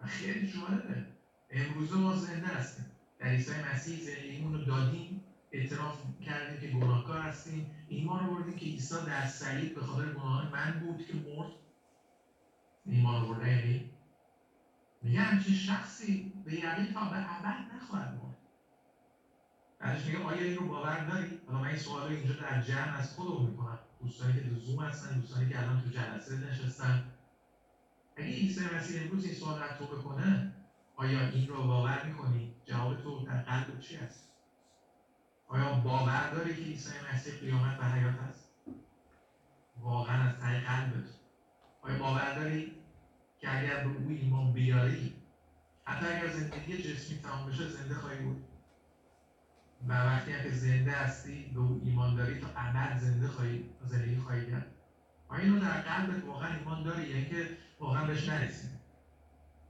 و خیلی جالبه. امروز ما زنده هستیم. در عیسی مسیح زندگیمون رو دادیم. اعتراف کردیم که گناهکار هستیم. ایمان آوردیم که عیسی در صلیب به خاطر گناهان من بود که مرد. ایمان آورده یعنی؟ میگه همچین شخصی به یقین تا به ابد نخواهد مرد بعدش میگه آیا این رو باور داری؟ حالا من این سوال رو اینجا در جمع از خودمون می‌کنم دوستانی که تو هستن دوستانی که الان تو جلسه نشستن اگه عیسی مسیح امروز این سوال رو تو بکنه آیا این رو باور می‌کنی؟ جواب تو در قلب چی هست؟ آیا باور داری که عیسی مسیح قیامت و حیات است؟ واقعا از ته قلبت آیا باور داری که اگر به او ایمان بیاری حتی اگر زندگی جسمی تمام بشه زنده خواهی بود و وقتی که زنده هستی به او ایمان داری تا ابد زنده خواهی زندگی خواهی کرد؟ آیا اینو در قلبت واقعا ایمان داری یا اینکه واقعا بهش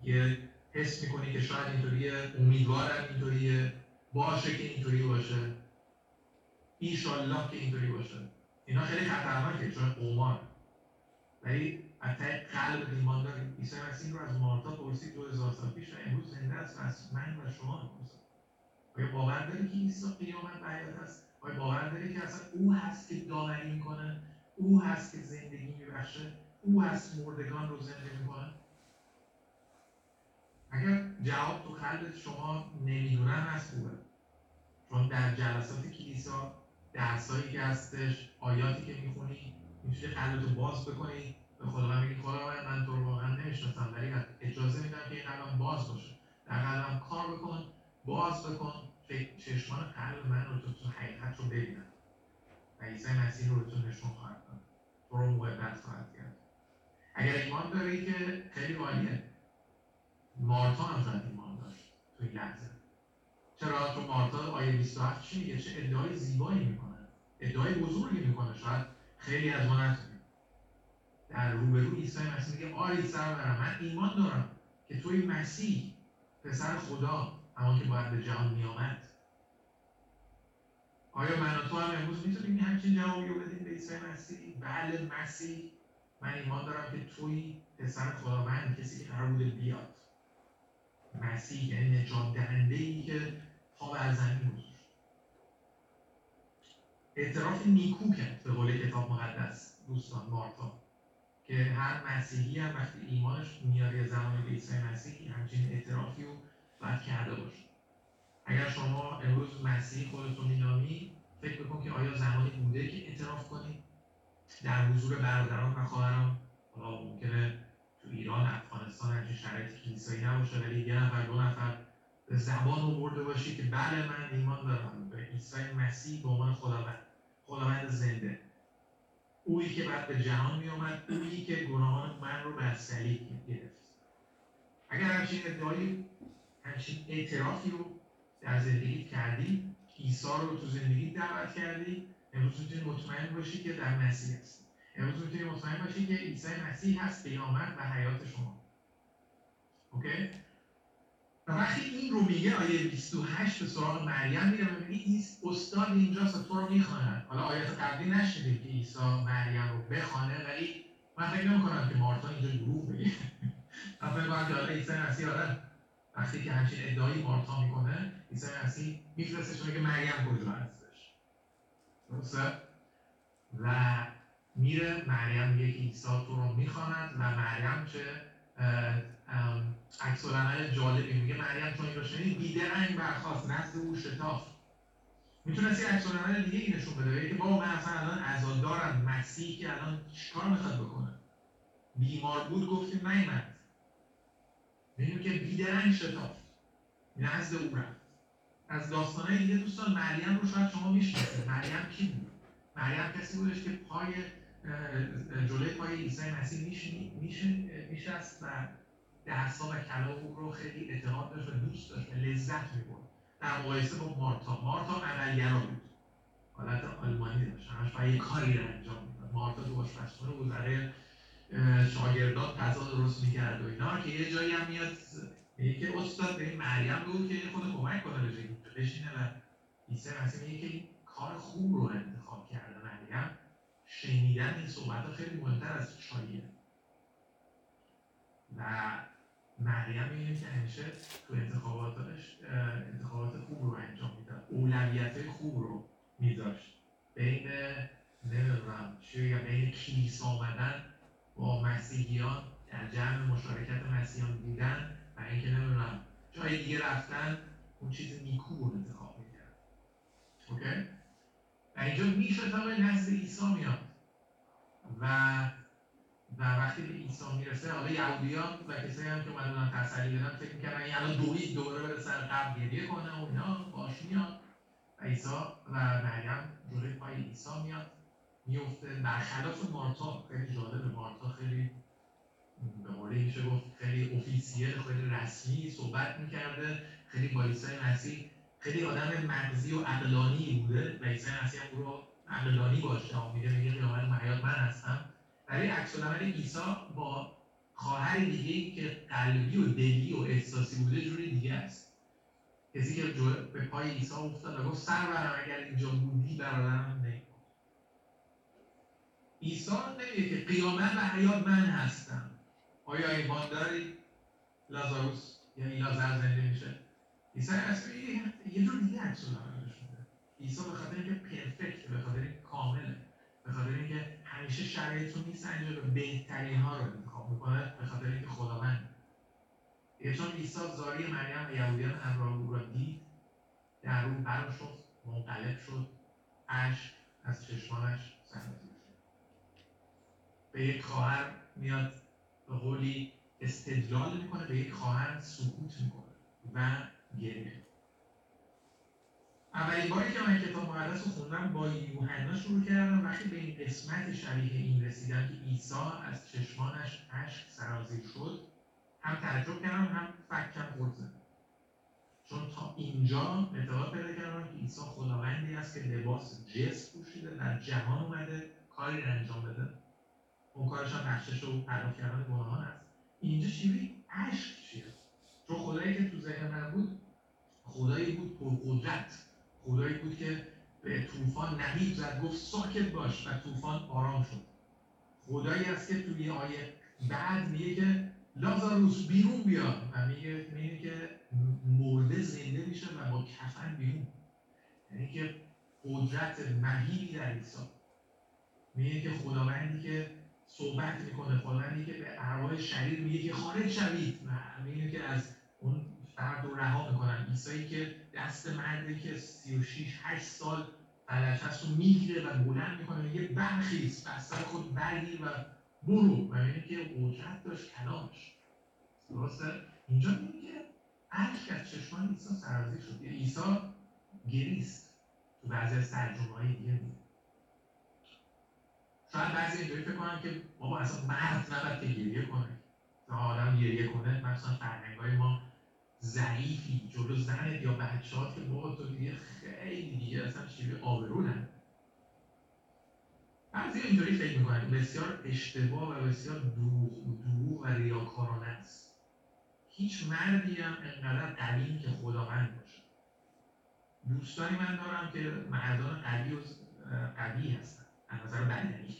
یه حس می‌کنی که شاید اینطوریه امیدوارم اینطوریه باشه که اینطوری باشه. ایشالله که اینطوری باشه. اینا خیلی خطرناکه چون قمار. ولی از قلب ایمان داری. عیسی مسیح رو از مارتا پرسید دو هزار سال پیش و امروز زنده است من و شما می‌پرسد آیا باور داری که عیسی قیامت حیات است آیا باور داری که اصلا او هست که داوری می‌کنه؟ او هست که زندگی میبخشه؟ او هست مردگان رو زنده می‌کنه؟ اگر جواب تو قلب شما نمی‌دونم هست خوبه. چون در جلسات کلیسا درسایی که هستش آیاتی که می‌خونی می‌تونی قلبتو باز بکنی. به خدا من میگی خدا من تو رو واقعا نمی‌شناسم. ولی اجازه میدم که این قلبم باز باشه. در قلبم کار بکن. باز بکن چشمان قلب من رو تو, حقیقت رو ببینم. و عیسی مسیح رو تو نشون خواهد داد. تو رو محبت خواهد کرد. اگر ایمان داری که خیلی عالیه. مارتا هم شاید ایمان داشت. تو این لحظه. چرا؟ تو مارتا آیه 27 چی میگه؟ چه ادعای زیبایی می‌کنه. ادعای بزرگی می‌کنه. شاید خیلی از ما نتونیم. در روبرو عیسی مسیح میگه آری سرورم من ایمان دارم که توی مسیح پسر خدا همون که باید به جهان میآمد. آیا من و تو هم امروز می‌تونیم همچین جوابی رو بدیم به عیسی مسیح؟ بله مسیح. من ایمان دارم که توی پسر خداوند کسی که قرار بوده بیاد. مسیح یعنی نجات دهنده ای که پا بر زمین گذاشت اعتراف نیکو کرد به قول کتاب مقدس دوستان مارتا که هر مسیحی هم وقتی ایمانش میاره زمانی به عیسی مسیح همچین اعترافی رو باید کرده اگر شما امروز مسیح خودتون مینامی فکر بکن که آیا زمانی بوده که اعتراف کنید در حضور برادران و خواهران. حالا ممکنه تو ایران افغانستان همچین شرایط کلیسایی نباشه ولی یه نفر دو نفر به زبان آورده باشی که بله من ایمان دارم. به عیسی مسیح به عنوان خداوند. خداوند زنده. اویی که بعد به جهان می آمد اویی که گناهان من رو بر صلیب گرفت. اگر همچین ادعایی همچین اعترافی رو در زندگی کردی عیسی رو تو زندگی دعوت کردی. امروز می‌تونی مطمئن باشی که در مسیح هستی. امروز می‌تونی مطمئن باشی که عیسی مسیح هست قیامت و حیات شما. اوکی؟ و وقتی این رو میگه آیه 28 به سراغ مریم میره و میگه این استاد اینجاست تو رو می‌خواند. حالا آیات قبلی نشنیدیم که عیسی مریم رو بخوانه ولی من فکر نمی‌کنم که مارتا اینجا دروغ بگه من فکر کنم که عیسی مسیح آدم وقتی که همچین ادعایی مارتا می‌کنه عیسی مسیح میفرستش میگه مریم کجا هستش درسته؟ و میره مریم میگه که عیسی تو رو می‌خواند و مریم چه عکس العمل جالبی میگه. مریم چون این رو شنید بیدرنگ برخواست نزد او شتافت می‌تونست یه عکس العمل دیگه ای نشون بده. که بابا من اصلا الان عزا دارم مسیح که الان چیکار می‌خواد بکنه؟ بیمار بود گفتیم نیمد میگیم که بیدرنگ شتافت نزد او رفت از داستانهای دیگه دوستان مریم رو شاید شما می‌شناسید. مریم کی بود؟ مریم کسی بودش که پای جلوی پای عیسی مسیح میشست و درسا و کلام رو خیلی اعتقاد داشت و دوست داشت و لذت می‌برد. در مقایسه با مارتا. مارتا عملگرا بود. حالت آلمانی داشت. همش باید کاری رو انجام می‌داد. مارتا تو آشپزخونه بود شاگردان غذا درست می‌کرد و اینا. که یه جایی هم میاد میگه که استاد به این مریم بود که خود کمک کنه به جایی بشینه و عیسی مسیح میگه که کار خوب رو انتخاب کرده مریم. شنیدن این صحبت خیلی مهمتر از چاییه و مریم می‌بینیم که همیشه تو انتخاباتش انتخابات خوب رو انجام می‌داد. اولویت خوب رو میذاشت. بین نمی‌دونم چی یا بین کلیسا آمدن با مسیحیان در جمع مشارکت مسیحیان بودن و اینکه نمی‌دونم جای دیگه رفتن اون چیز نیکو رو انتخاب می‌کرد. اوکی؟ و اینجا میشه تا به نزد عیسی میاد و و وقتی به عیسی می‌رسه حالا یهودیان و کسایی هم که اومدن تسلی بدن فکر می‌کردن این الان دوید دوباره بره سر قبل گریه کنه و اینا باش میاد. و عیسی و مریم جلوی پای عیسی میاد. میفته. برخلاف مارتا خیلی جالب مارتا خیلی به قولی میشه گفت خیلی اوفیسیل خیلی رسمی صحبت می‌کرده. خیلی با عیسی مسیح خیلی آدم مغزی و عقلانی بوده و عیسی مسیح هم رو عقلانی باشه میگه میگه قیامت محیات من هستم. ولی عکس العمل عیسی با خواهر دیگه که قلبی و دلی و احساسی بوده جوری دیگه است. کسی که به پای عیسی افتاد و گفت سر برم اگر اینجا بودی برادرم عیسی نمیگه که قیامت و حیات من هستم. آیا ایمان داری لازاروس؟ یعنی لازر زنده میشه؟ عیسی اصلا یه جور دیگه عکس نشون عیسی به خاطر اینکه پرفکت به خاطر کامله به خاطر اینکه همیشه شرایط رو میسنجه و بهترین ها رو انتخاب می‌کنه به خاطر اینکه خداوند. یه چون عیسی زاری مریم و یهودیان همراه او را دید در او شد منقلب شد اشک از چشمانش سرازیر شد به یک خواهر میاد به قولی استدلال می‌کنه به یک خواهر سکوت می‌کنه و گریه. اولین باری که من کتاب مقدس رو خوندم با یوحنا شروع کردم وقتی به این قسمت شبیه این رسیدم که عیسی از چشمانش اشک سرازیر شد هم تعجب کردم هم فکرم خورد چون تا اینجا اعتقاد پیدا کردم که عیسی خداوندی است که لباس جس پوشیده در جهان اومده کاری انجام بده. اون کارش هم بخشش و پرداخت کردن گناهان است اینجا شیوه اشک چیه؟ چون خدایی که تو ذهن من بود خدایی بود پرقدرت خدایی بود که به طوفان نهید زد گفت ساکت باش و طوفان آرام شد. خدایی است که توی آیه بعد میگه که لازاروس بیرون بیا و میگه میگه که مرده زنده میشه و با کفن بیرون. یعنی که قدرت مهیبی در عیسی میگه که خداوندی که صحبت می‌کنه. خداوندی که به ارواح شریر میگه که خارج شوید. و میگه که از اون فرد رو رها می‌کنن. عیسایی که دست مردی که 36 8 سال فلج هست رو می‌گیره و بلند می‌کنه. یه برخیز از سر خود برگیر و برو. و اینه که قدرت داشت کلامش درسته؟ اینجا میگه که اشک از چشمان عیسی سرازی شد. یعنی عیسی گریست. تو بعضی از ترجمه های دیگه میگه. شاید بعضی اینجوری فکر کنن که بابا اصلا مرد نباید که گریه کنه. تا آدم گریه کنه مثلا فرهنگ های ما ضعیفی جلو زنت یا بچه‌هات که بابا تو دیگه خیلی دیگه اصلا شیوه آبرو نداره بعضی اینجوری فکر می‌کنن. بسیار اشتباه و بسیار دروغ دروغ و ریاکارانه است. هیچ مردی هم انقدر قوی که خداوند باشه. دوستانی من دارم که مردان قوی و قوی هستن. نظر بدنی.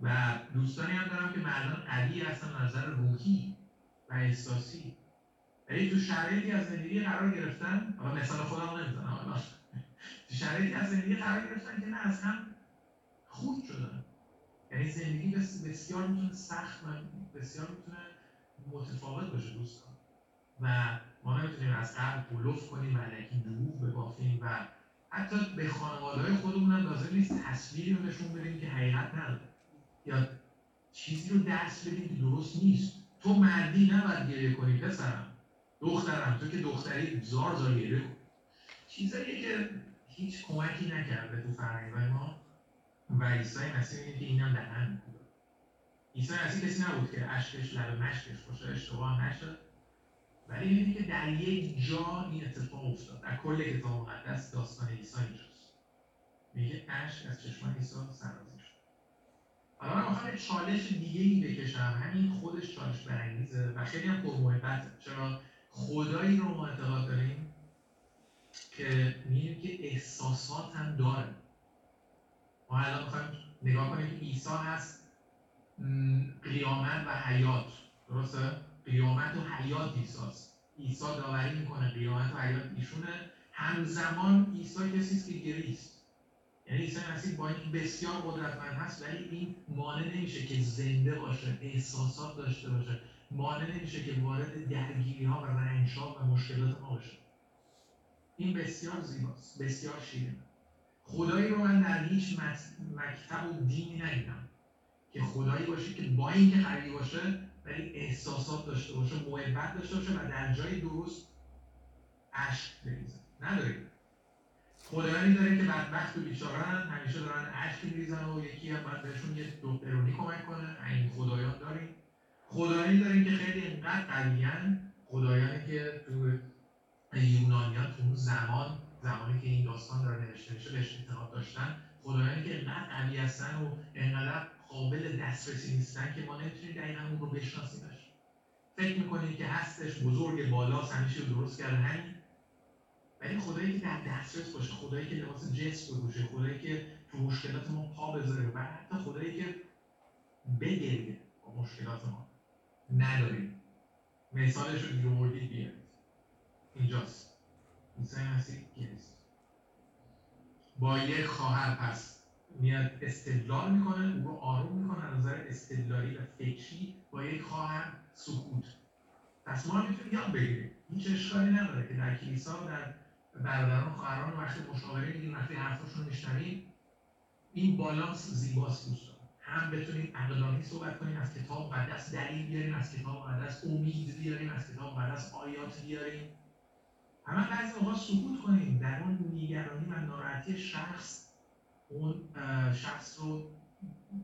و دوستانی هم دارم که مردان قوی هستن نظر روحی و احساسی. ولی تو شرایطی از زندگی قرار گرفتن حالا مثال خودم نمی‌زنم حالا تو شرایطی از زندگی قرار گرفتن که نه از هم خود شدن. یعنی زندگی بس بسیار می‌تونه سخت و بسیار می‌تونه متفاوت باشه دوستان. و ما نمی‌تونیم از قبل بلوف کنیم و علکی دروغ ببافیم و حتی به خانواده های خودمون لازم نیست تصویری رو نشون بدیم که حقیقت نداره. یا چیزی رو درس بدیم که درست نیست. تو مردی نباید گریه کنی پسرم. دخترم. تو که دختری زار زار گریه کن. چیزایی که هیچ کمکی نکرده تو فرهنگ ما. و عیسی مسیح میگه که اینم دهن عیسی مسیح کسی نبود که اشکش لب مشکش باشه اشتباه نشد. ولی می‌بینی که در یک جا این اتفاق افتاد. در کل کتاب مقدس داستان عیسی اینجاست. میگه اشک از چشمان عیسی سرازی شد. حالا من می‌خوام چالش دیگه ای بکشم. همین خودش چالش برانگیزه و خیلی هم پرمحبته چرا؟ خدایی رو ما اعتقاد داریم که میگیم که احساسات هم داره. ما الان می‌خوایم نگاه کنیم که عیسی هست قیامت و حیات. درسته؟ قیامت و حیات عیسی است عیسی داوری می‌کنه قیامت و حیات ایشونه همزمان عیسی کسی است که گریست یعنی عیسی مسیح با اینکه بسیار قدرتمند هست ولی این مانع نمیشه که زنده باشه احساسات داشته باشه. مانع نمیشه که وارد درگیری ها و رنج ها و مشکلات ما بشه این بسیار زیباست بسیار شیرینه خدایی رو من در هیچ مکتب و دینی ندیدم که خدایی باشه که با اینکه قوی باشه ولی احساسات داشته باشه محبت داشته باشه و در جای درست اشک بریزه. نداریم. خدایانی داره که بدبخت و بیچارن همیشه دارن اشک میریزن و یکی هم باید بهشون یه دکترونی کمک کنه. این خدایان داریم. خدایانی داریم که خیلی اینقدر قویان خدایانی که تو یونانیان تو اون زمان زمانی که این داستان داره نوشته میشه بهش اعتقاد داشتن. خدایانی که انقدر قوی هستن و انقدر قابل دسترسی نیستن که ما نمی‌تونیم دقیقا اون رو بشناسیمش. فکر می‌کنید که هستش بزرگ بالاست همیشه درست کرده همین ولی خدایی که در دسترس باشه خدایی که لباس جس بپوشه خدایی که تو مشکلات ما پا بذاره و حتی خدایی که بگریه با مشکلات ما. نداریم. مثالش رو دیگه مردید اینجاست. عیسی مسیح گریست. با یک خواهر پس میاد استدلال می‌کنه او رو آروم می‌کنه از نظر استدلالی و فکری با یک خواهر سکوت. پس ما می‌تونیم یاد بگیریم هیچ اشکالی نداره که در کلیسا و در برادران خواهران وقتی مشاوره میگیم وقتی حرفاشون میشنویم این بالانس زیباست دوستان. هم بتونیم عقلانی صحبت کنیم از کتاب مقدس دلیل بیاریم از کتاب مقدس امید بیاریم از کتاب مقدس آیات بیاریم. اما بعضی اوقات سکوت کنیم در اون نگرانی و ناراحتی شخص اون شخص رو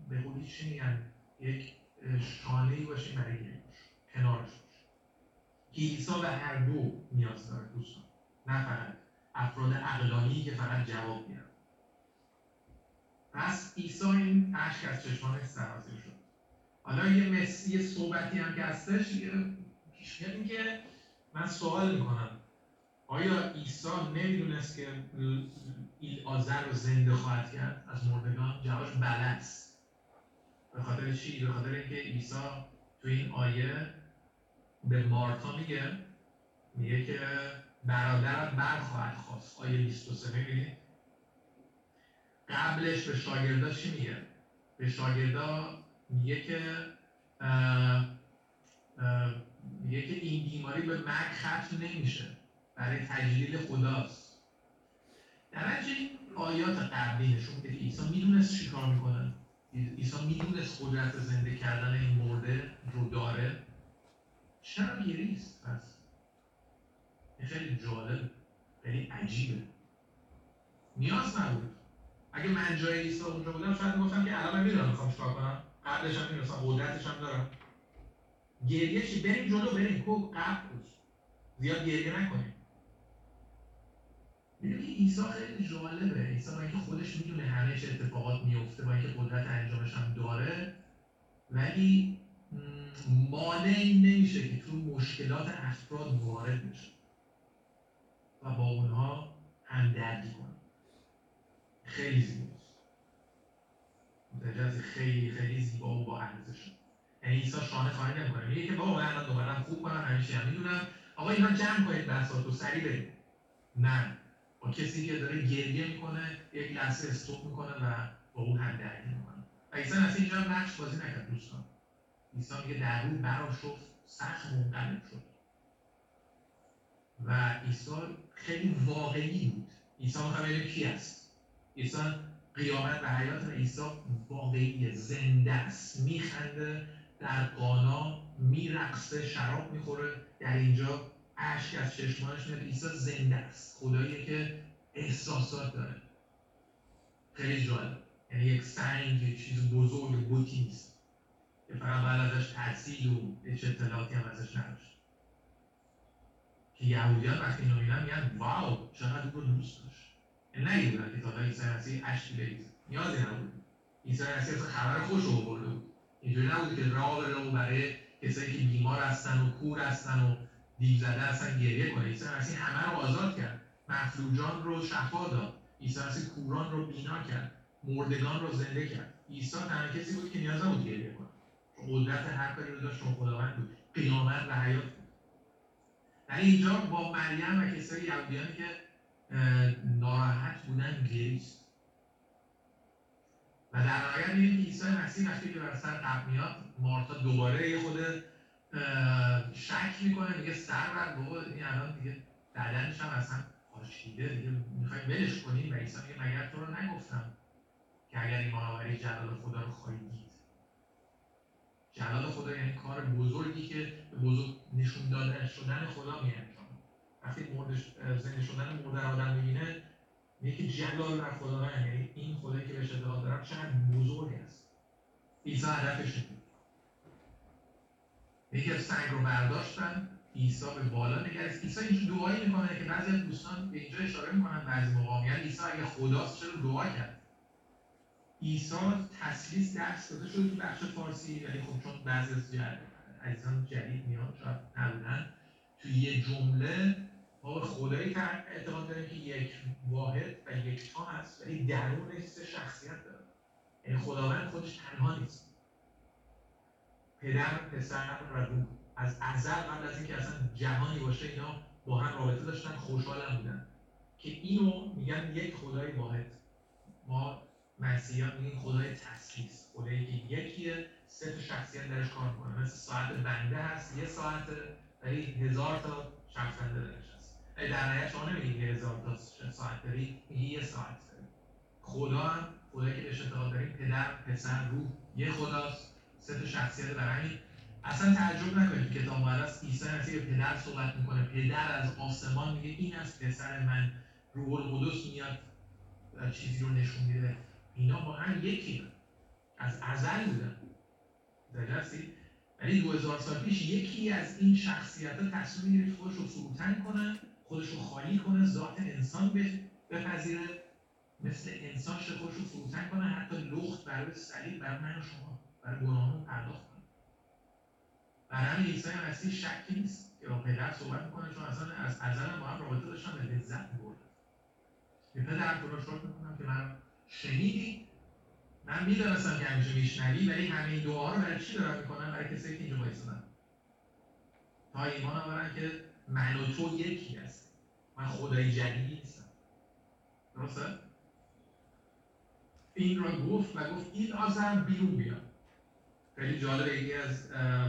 به قولی چی میگن؟ یک شانه ای باشیم برای کنارش باشیم کلیسا به هر دو نیاز داره دوستان. نه فقط افراد عقلانی که فقط جواب میدن. پس عیسی این اشک از سرازیر شد. حالا یه مسی صحبتی هم که هستش پیش میاد که من سوال می‌کنم. آیا عیسی نمی‌دونست که آذر رو زنده خواهد کرد؟ از مردگان جوابش بله است. به خاطر چی؟ به خاطر اینکه عیسی تو این آیه به مارتا میگه میگه که برادرم برخواهد خواست. آیه 23 می‌بینید قبلش به شاگردا چی میگه؟ به شاگردا میگه که اه اه میگه که این بیماری به مرگ ختم نمیشه. برای تجلیل خداست. در این آیات قبلی نشون که عیسی می‌دونست چیکار می‌کنه عیسی می‌دونست قدرت زنده کردن این مرده رو داره. چرا گریست پس. این خیلی جالب خیلی عجیبه. نیاز نبود. اگه من جای عیسی اونجا بودم شاید گفتم که الان می‌دونم می‌خوام چیکار کنم. قبلش هم می‌دونستم قدرتش هم دارم. گریه چی؟ بریم جلو بریم. کو؟ قبل. زیاد گریه نکنیم. می‌دونی عیسی خیلی جالبه. عیسی با اینکه خودش می‌دونه همه چه اتفاقات میفته با اینکه قدرت انجامش هم داره. ولی م، مانعی نمیشه که تو مشکلات افراد وارد بشه و با اونها همدردی کنه. خیلی زیباست. متوجه؟ خیلی خیلی زیبا و با ارزشه یعنی عیسی شانه خواهی نمی‌کنه. میگه که بابا الان دوباره خوب کنم همیشه هم می‌دونم. آقا اینا جمع کنید بساط و سریع بریم. نه. با کسی که داره گریه می‌کنه یک لحظه استوب می‌کنه و با اون هم درگیر می‌کنه. و عیسی از اینجا نقش بازی نکرد دوستان. عیسی میگه در رو برا شفت سخت منقلب شد. و عیسی خیلی واقعی بود. عیسی می‌خواد ببینیم کی است عیسی قیامت و حیات عیسی واقعیه. زنده است میخنده در قانا میرقصه شراب می‌خوره. در اینجا اشک از چشمانش میاد. عیسی زنده است. خداییه که احساسات داره. خیلی جالب. یعنی یک سنگ یک چیز بزرگ بوتی نیست. که فقط بعد ازش تحصیل و هیچ اطلاعاتی هم ازش نداشت. که یهودیان وقتی اینو می‌بینن میگن واو چقدر او دوست داشت. یعنی نگیدونن که تا حالا عیسی مسیح اشکی بریزه نیازی نبود. عیسی مسیح خبر خوش آورده بود. اینجوری نبود که راه بره برای کسایی که بیمار هستن و کور هستن و دیو زده هستن گریه کنه. عیسی مسیح همه رو آزاد کرد. مفلوجان رو شفا داد. عیسی مسیح کوران رو بینا کرد. مردگان رو زنده کرد. عیسی تنها کسی بود که نیاز نبود گریه کنه. قدرت هر کاری رو داشت چون خداوند بود. قیامت و حیات بود. در اینجا با مریم و کسای یهودیانی که ناراحت بودن گریست. و در نهایت می‌بینیم که عیسی مسیح وقتی که بر سر قبل میاد مارتا دوباره یه خود شک می‌کنه میگه سر بر بابا این الان دیگه بدنش هم اصلا پاشیده دیگه می‌خوایم ولش کنیم. و عیسی میگه مگر تو رو نگفتم که اگر ایمان آوری جلال خدا رو خواهید دید؟ جلال خدا یعنی کار بزرگی که به بزرگ نشون دادن شدن خدا می وقتی مردش زنده شدن مرده رو آدم می‌بینه میگه جلال بر خدا یعنی این خدایی که بهش اعتقاد دارم چقدر بزرگ است. عیسی هدفش یکی از سنگ رو برداشتن عیسی به بالا نگرست عیسی اینجور دعایی می‌کنه که بعضی از دوستان به اینجا اشاره می‌کنن بعضی موقع میگن عیسی اگه خداست چرا دعا کرد؟ عیسی تسلیس درس داده شده تو بخش فارسی ولی خب چون بعضی از عزیزان جدید میاد شاید نبودن. تو یه جمله ما به خدایی اعتقاد داریم که یک واحد و یکتا هست ولی درونش سه شخصیت داره. یعنی خداوند خودش تنها نیست. پدر پسر و روح. از ازل قبل از اینکه اصلا جهانی باشه اینا با هم رابطه داشتن خوشحال هم بودن. که اینو میگن یک خدای واحد. ما مسیحیان میگیم خدای تسلیس خدایی که یکیه سه تا شخصیت درش کار می‌کنه. مثل ساعت بنده هست یه ساعت ولی هزار تا شخصنده درش هست. در نهایت شما نمیگید یه هزار تا ساعت داری میگی یه ساعت داری. خدا هم خدایی که بهش اعتقاد داریم پدر پسر روح یه خداست. سه تا شخصیت همین اصلا تعجب نکنید کتاب مقدس عیسی مسیح پدر صحبت می‌کنه. پدر از آسمان میگه این از پسر من. روح القدس میاد چیزی رو نشون میده. اینا با هم یکی از ازل بودن. هستی ولی 2000 سال پیش یکی از این شخصیت ها تصمیم گرفت خودش رو فروتن کنه خودش رو خالی کنه ذات انسان بپذیره. مثل انسان شه خودش رو فروتن کنه. حتی لخت برای صلیب برای من و شما. برای گناهان کنه برای همین عیسی مسیح شکی نیست که با پدر صحبت می‌کنه چون اصلا از ازل با هم رابطه داشتن به لذت میبردن. به پدر تو را شکر می‌کنم که من شنیدی. من می‌دونستم که همیشه میشنوی ولی همه این دعاها رو برای چی دارم می‌کنم؟ برای کسایی که اینجا وایسادن تا ایمان آورن که من و تو یکی هست من خدای جدیدی نیستم. درسته؟ این را گفت و گفت این آزم بیرون بیاد. خیلی جالبه. یکی از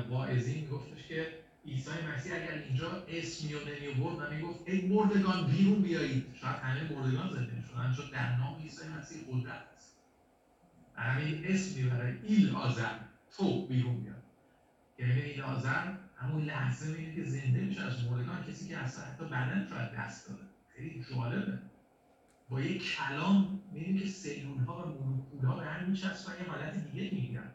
واعظین گفتش که عیسی مسیح اگر اینجا اسمی رو نمیورد و می‌گفت ای مردگان بیرون بیایید. شاید همه مردگان زنده می‌شدن چون در نام عیسی مسیح قدرت است. همین اسم می‌بره ایل آزر تو بیرون بیاد یعنی این آزر همون لحظه می‌بینه که زنده میشه از مردگان کسی که اصلا حتی بدن شاید دست داده. خیلی جالبه. با یک کلام می‌بینیم که سیلول ها و مولکول ها به هم میچسبن یه حالت دیگه می‌گیرن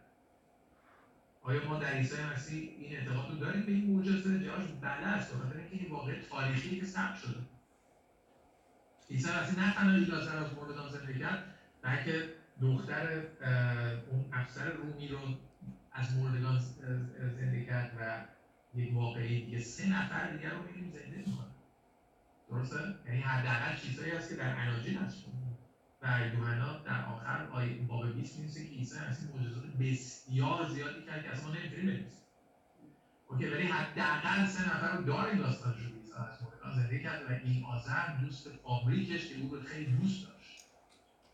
آیا ما در عیسی مسیح این اعتقاد رو داریم به این معجزه جاش بله است؟ بخاطر اینکه این واقع تاریخی که ثبت شده. عیسی مسیح نه تنها لازر از مردگان زنده کرد بلکه دختر اون افسر رومی رو از مردگان زنده کرد و یک واقعی دیگه. سه نفر دیگر رو میگیم زنده می‌کنه درسته؟ یعنی حداقل چیزهایی هست که در اناجیل هست. و یوحنا در آخر آیه باب 20 می‌نویسه که عیسی مسیح معجزات بسیار زیادی کرد که اصلا ما نمی‌تونیم بنویسیم. اوکی ولی حداقل سه نفر رو داریم داستانش رو عیسی از مردگان زنده کرد و این آذر دوست فابریکش که او خیلی دوست داشت.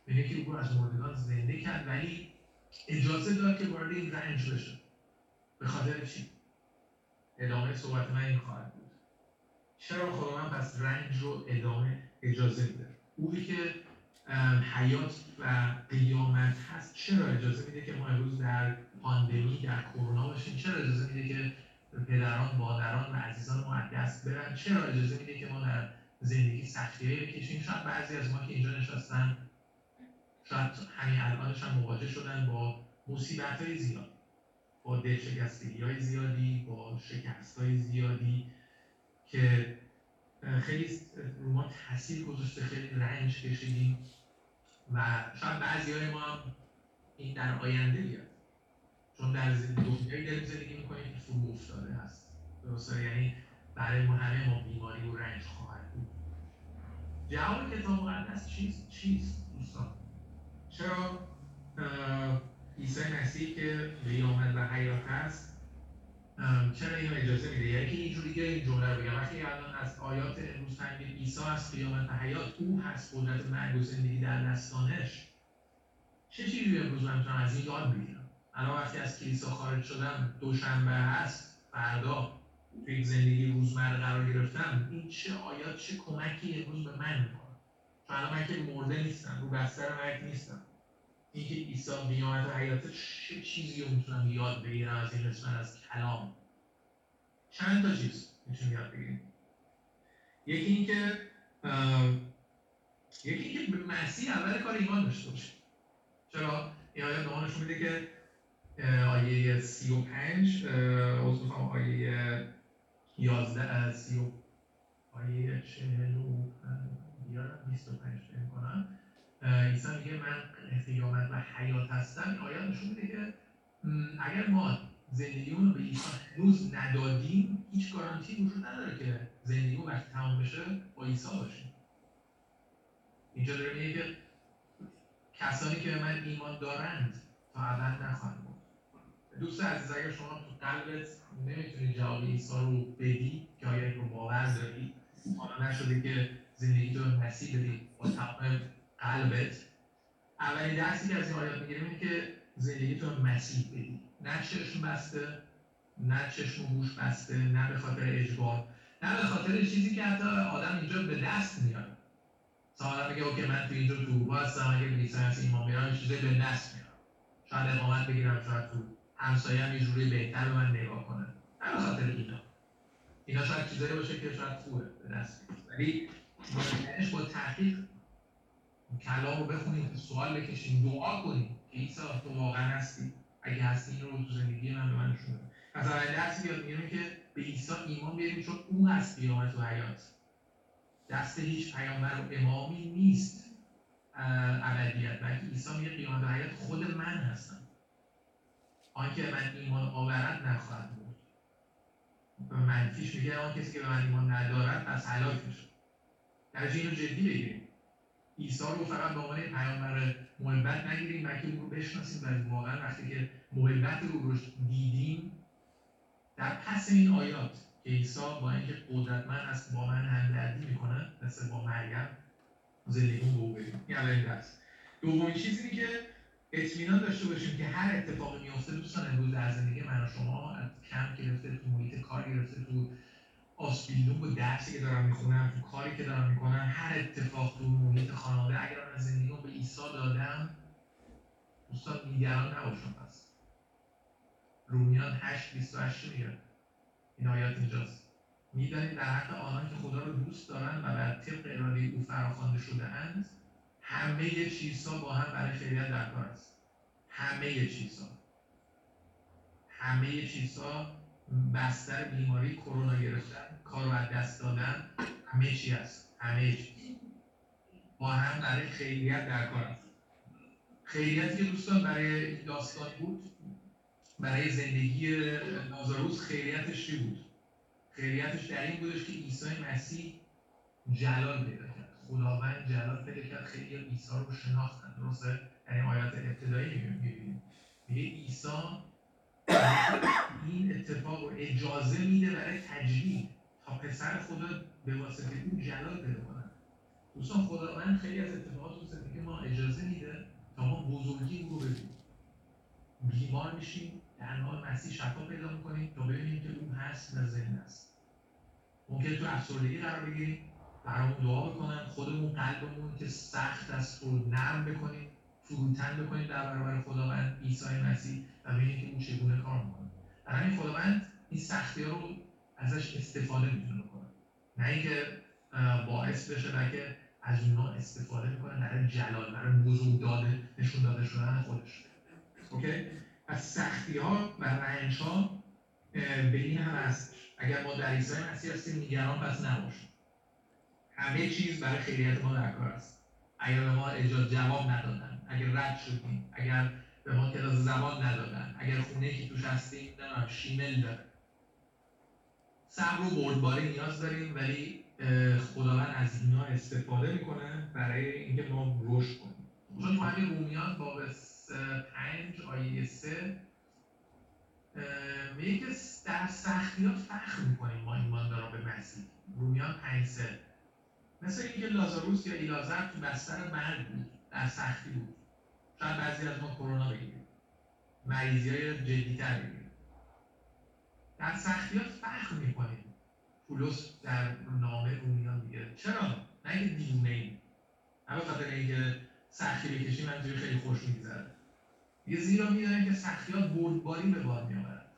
یعنی که او از مردگان زنده کرد ولی اجازه داد که وارد این رنج بشه. به خاطر چی؟ ادامه صحبت من این خواهد بود. چرا خدا من پس رنج رو ادامه اجازه میده اوی که حیات و قیامت هست. چرا اجازه میده که ما امروز در پاندمی در کرونا باشیم؟ چرا اجازه میده که پدران مادران و عزیزان ما دست برن؟ چرا اجازه میده که ما در زندگی سختی بکشیم؟ شاید بعضی از ما که اینجا نشستن شاید همین الانش هم مواجه شدن با مصیبت های زیاد با دلشکستگی های زیادی با شکست های زیادی که خیلی رو ما تاثیر گذاشته خیلی رنج کشیدیم. و شاید بعضی های ما این در آینده بیاد. چون در دنیایی داریم زندگی می‌کنیم که فرو افتاده هست. درسته؟ یعنی برای ما همه ما بیماری و رنج خواهد بود. جواب کتاب مقدس چیست چیست دوستان؟ چرا عیسی مسیح که قیامت و حیات هست چرا اینو اجازه میده؟ یعنی که اینجوری دیگه این جمله رو بگم. وقتی الان از آیات امروز فهمید عیسی از قیامت و حیات او هست قدرت مرگ و زندگی در دستانش. چه چیزی امروز من می‌تونم از این یاد بگیرم؟ الان وقتی از کلیسا خارج شدم دوشنبه هست فردا توی زندگی روزمره قرار گرفتم. این چه آیات چه کمکی امروز به من می‌کنه؟ چون الان من که مرده نیستم رو بستر مرگ نیستم. اینکه عیسی قیامت و حیات چه چیزی رو می‌تونم یاد بگیرم از این قسمت از کلام؟ چند تا چیز می‌تونیم یاد بگیریم. یکی اینکه یکی اینکه مسیح اول کار ایمان داشته باشه. چرا؟ این آیات به میده که آیه 35 عذر می‌خوام آیه 11 30 آیه 40 یادم 25 فکر کنم. عیسی میگه من قیامت و حیات هستم این نشون میده که اگر ما زندگیمون رو به عیسی هنوز ندادیم هیچ گارانتی وجود نداره که زندگی وقتی تمام بشه با عیسی باشیم اینجا داره میگه که کسانی که به من ایمان دارند تا ابد نخواهند دوست عزیز اگر شما تو قلبت نمی‌تونی جواب عیسی رو بدی که آیا رو باور داری؟ حالا نشده که زندگی تو مسیح بدی با تمام قلبت. اولین درسی که از این آیات می‌گیریم که زندگی تو مسیح بدی. نه چشم بسته نه چشم و گوش بسته نه به خاطر اجبار نه به خاطر چیزی که حتی آدم اینجا به دست میاره مثلا میگه اوکی من تو اینجا تو هستم اگه به لیسانس ایمان میارم چیزی به دست میارم شاید اقامت بگیرم شاید تو همسایه‌ام یه جوری بهتر به من نگاه کنه نه به خاطر اینا. اینا شاید چیزایی باشه که شاید خوبه به دست ولی با تحقیق کلام رو بخونیم سوال بکشیم دعا کنیم. که عیسی تو واقعا هستی اگه هستی این رو تو زندگی من به من نشون پس اول درسی بیاد میگه که به عیسی ایمان بیاریم چون او هست قیامت و حیات. دست هیچ پیامبر و امامی نیست ابدیت. بلکه عیسی میگه قیامت و حیات خود من هستم. آنکه من ایمان آورد نخواهد بود. منفیش میگه آن کسی که به من ایمان ندارد پس هلاک میشه. در این رو جدی بگیریم. عیسی رو فقط به عنوان پیامبر محبت نگیریم بلکه او رو بشناسیم و واقعا وقتی که محبت رو رو دیدیم در پس این آیات که عیسی با اینکه قدرتمند است با من همدردی می‌کنه مثل با مریم زندگی به او بدیم این اولین درس دومین که اطمینان داشته باشیم که هر اتفاقی میفته دوستان امروز در زندگی من و شما از کم گرفته تو محیط کار گرفته تو آسپیلدوم و درسی که دارم می‌خونم تو کاری که دارم می‌کنم هر اتفاق تو محیط خانواده اگر من زندگیمو به عیسی دادم دوستان نگران نباشم پس. رومیان 8 28 میگه این آیات اینجاست. می‌دانید در حق آنان که خدا رو دوست دارن و بر طبق اراده او فراخوانده شده اند همه چیزها با هم برای خیریت در کار است. همه چیزها. همه چیزها بستر بیماری کرونا گرفتن کار از دست دادن همه چی هست. همه چیز با هم برای خیریت در کار است خیریتی دوستان برای داستان بود برای زندگی لازاروس خیریتش چی بود؟ خیریتش در این بودش که عیسی مسیح جلال پیدا کرد. خداوند جلال پیدا کرد. خیلی عیسی رو شناختن. درسته؟ در این آیات ابتدایی می‌بینیم. میگه عیسی این اتفاق رو اجازه میده برای تجلیل تا پسر خدا به واسطه او جلال پیدا کنن دوستان خداوند خیلی از اتفاقات رو زندگی ما اجازه میده تا ما بزرگی رو ببینیم. بیمار میشیم در نام مسیح شفا پیدا می‌کنیم تا ببینیم که اون هست و زنده است ممکن تو افسردگی قرار بگیریم برامون دعا بکنن خودمون قلبمون که سخت است رو نرم بکنیم فروتن بکنیم در برابر خداوند عیسی مسیح. و ببینیم که اون چگونه کار می‌کنه. برای همین خداوند این سختی ها رو ازش استفاده می‌تونه کنه. نه اینکه باعث بشه بلکه از اونها استفاده می‌کنه برای جلال برای بزرگ داده نشون داده شدن خودش. اوکی؟ از سختی ها و رنج ها به این هم هست. اگر ما در عیسی مسیح هستیم نگران پس نباشیم. همه چیز برای خیریت ما در کار است. اگر ما اجازه جواب ندادن. اگر رد شدیم اگر به ما کلاس زبان ندادن اگر خونه که توش هستیم نمی‌دونم شیمل داره صبر و بردباری نیاز داریم ولی خداوند از اینا استفاده می‌کنه برای اینکه ما رشد کنیم. چون تو همین رومیان باب پنج آیه سه میگه که در سختیات فخر می‌کنیم ما ایمانداران به مسیح. رومیان پنج سه. مثل اینکه لازاروس یا ایلازر تو بستر مرگ بود در سختی بود. شاید بعضی از ما کرونا بگیریم مریضی های جدیتر بگیریم در سختیات فخر می‌کنیم. پولس در نامه رومیان میگه چرا؟ نه اینکه دیوونه ایم به خاطر اینکه سختی بکشیم منظوری خیلی خوش میگذره. یه زیرا که سختیات بردباری به بار میآورد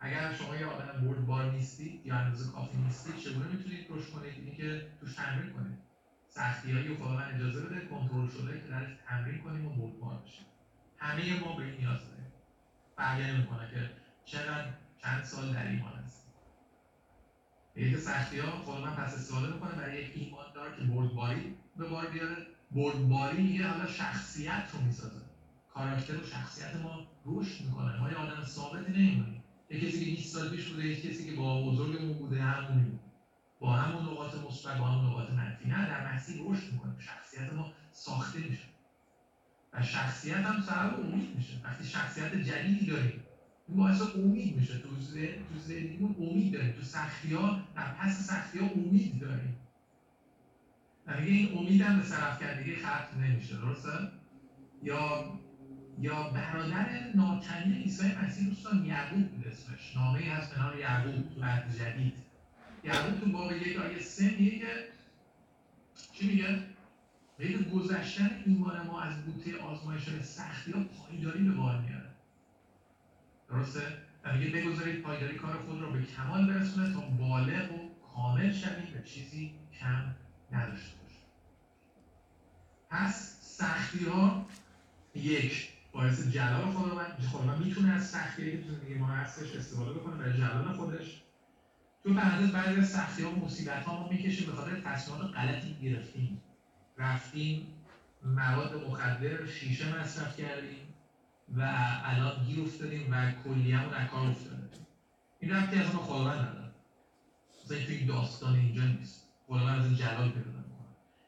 اگر شما یه آدم بردبار نیستید یا اندازه کافی نیستید چگونه می‌تونید رشد کنید؟ اینکه توش تمرین کنید. سختیایی رو خداوند اجازه بده کنترل شده که درش تمرین کنیم و بردبار بشیم. همه ما به این نیاز داریم. فرقی نمی‌کنه که چقدر چند سال در ایمان هست یه سختی ها خداوند پس استفاده می‌کنه برای یک ایماندار که بردباری به بار بیاره. بردباری میگه حالا شخصیت رو می‌سازه. کاراکتر و شخصیت ما رشد می‌کنه. ما یه آدم ثابتی نمیمونیم. یه کسی که 20 سال پیش بوده یه کسی که با بزرگمون بوده همونی بود با همون نقاط مثبت با همون نقاط منفی. نه در مسیر رشد می‌کنه. شخصیت ما ساخته میشه. و شخصیت هم سبب امید میشه. وقتی شخصیت جدیدی داریم این باعث امید میشه. تو زندگیمون امید داریم. تو سختی ها در پس سختی ها امید داریم. و این امید هم به سرفکندگی ختم نمیشه. درسته؟ یا یا برادر ناکنی عیسی مسیح دوستان یعقوب بود اسمش. نامه هست به نام یعقوب تو عهد جدید. یعقوب تو یک آیه سه میگه که چی میگه؟ میگه گذشتن ایمان ما از بوته آزمایش های سختی ها پایداری به بار میاره درسته؟ و میگه بگذارید پایداری کار خود را به کمال برسونه تا بالغ و کامل شوید و چیزی کم نداشته باشه پس سختی ها یک باعث جلال خداوند خداوند می‌تونه از سختی که تو ما هستش استفاده بکنه برای جلال خودش تو پرانتز بعضی از سختی و مصیبت ها ما می‌کشیم به خاطر تصمیمات غلطی گرفتیم رفتیم مواد مخدر شیشه مصرف کردیم و الان گیر افتادیم و کلیه‌مون از کار افتاده این رفتی از ما خداوند نداره. مثلا این توی داستان اینجا نیست. خداوند از این جلال پیدا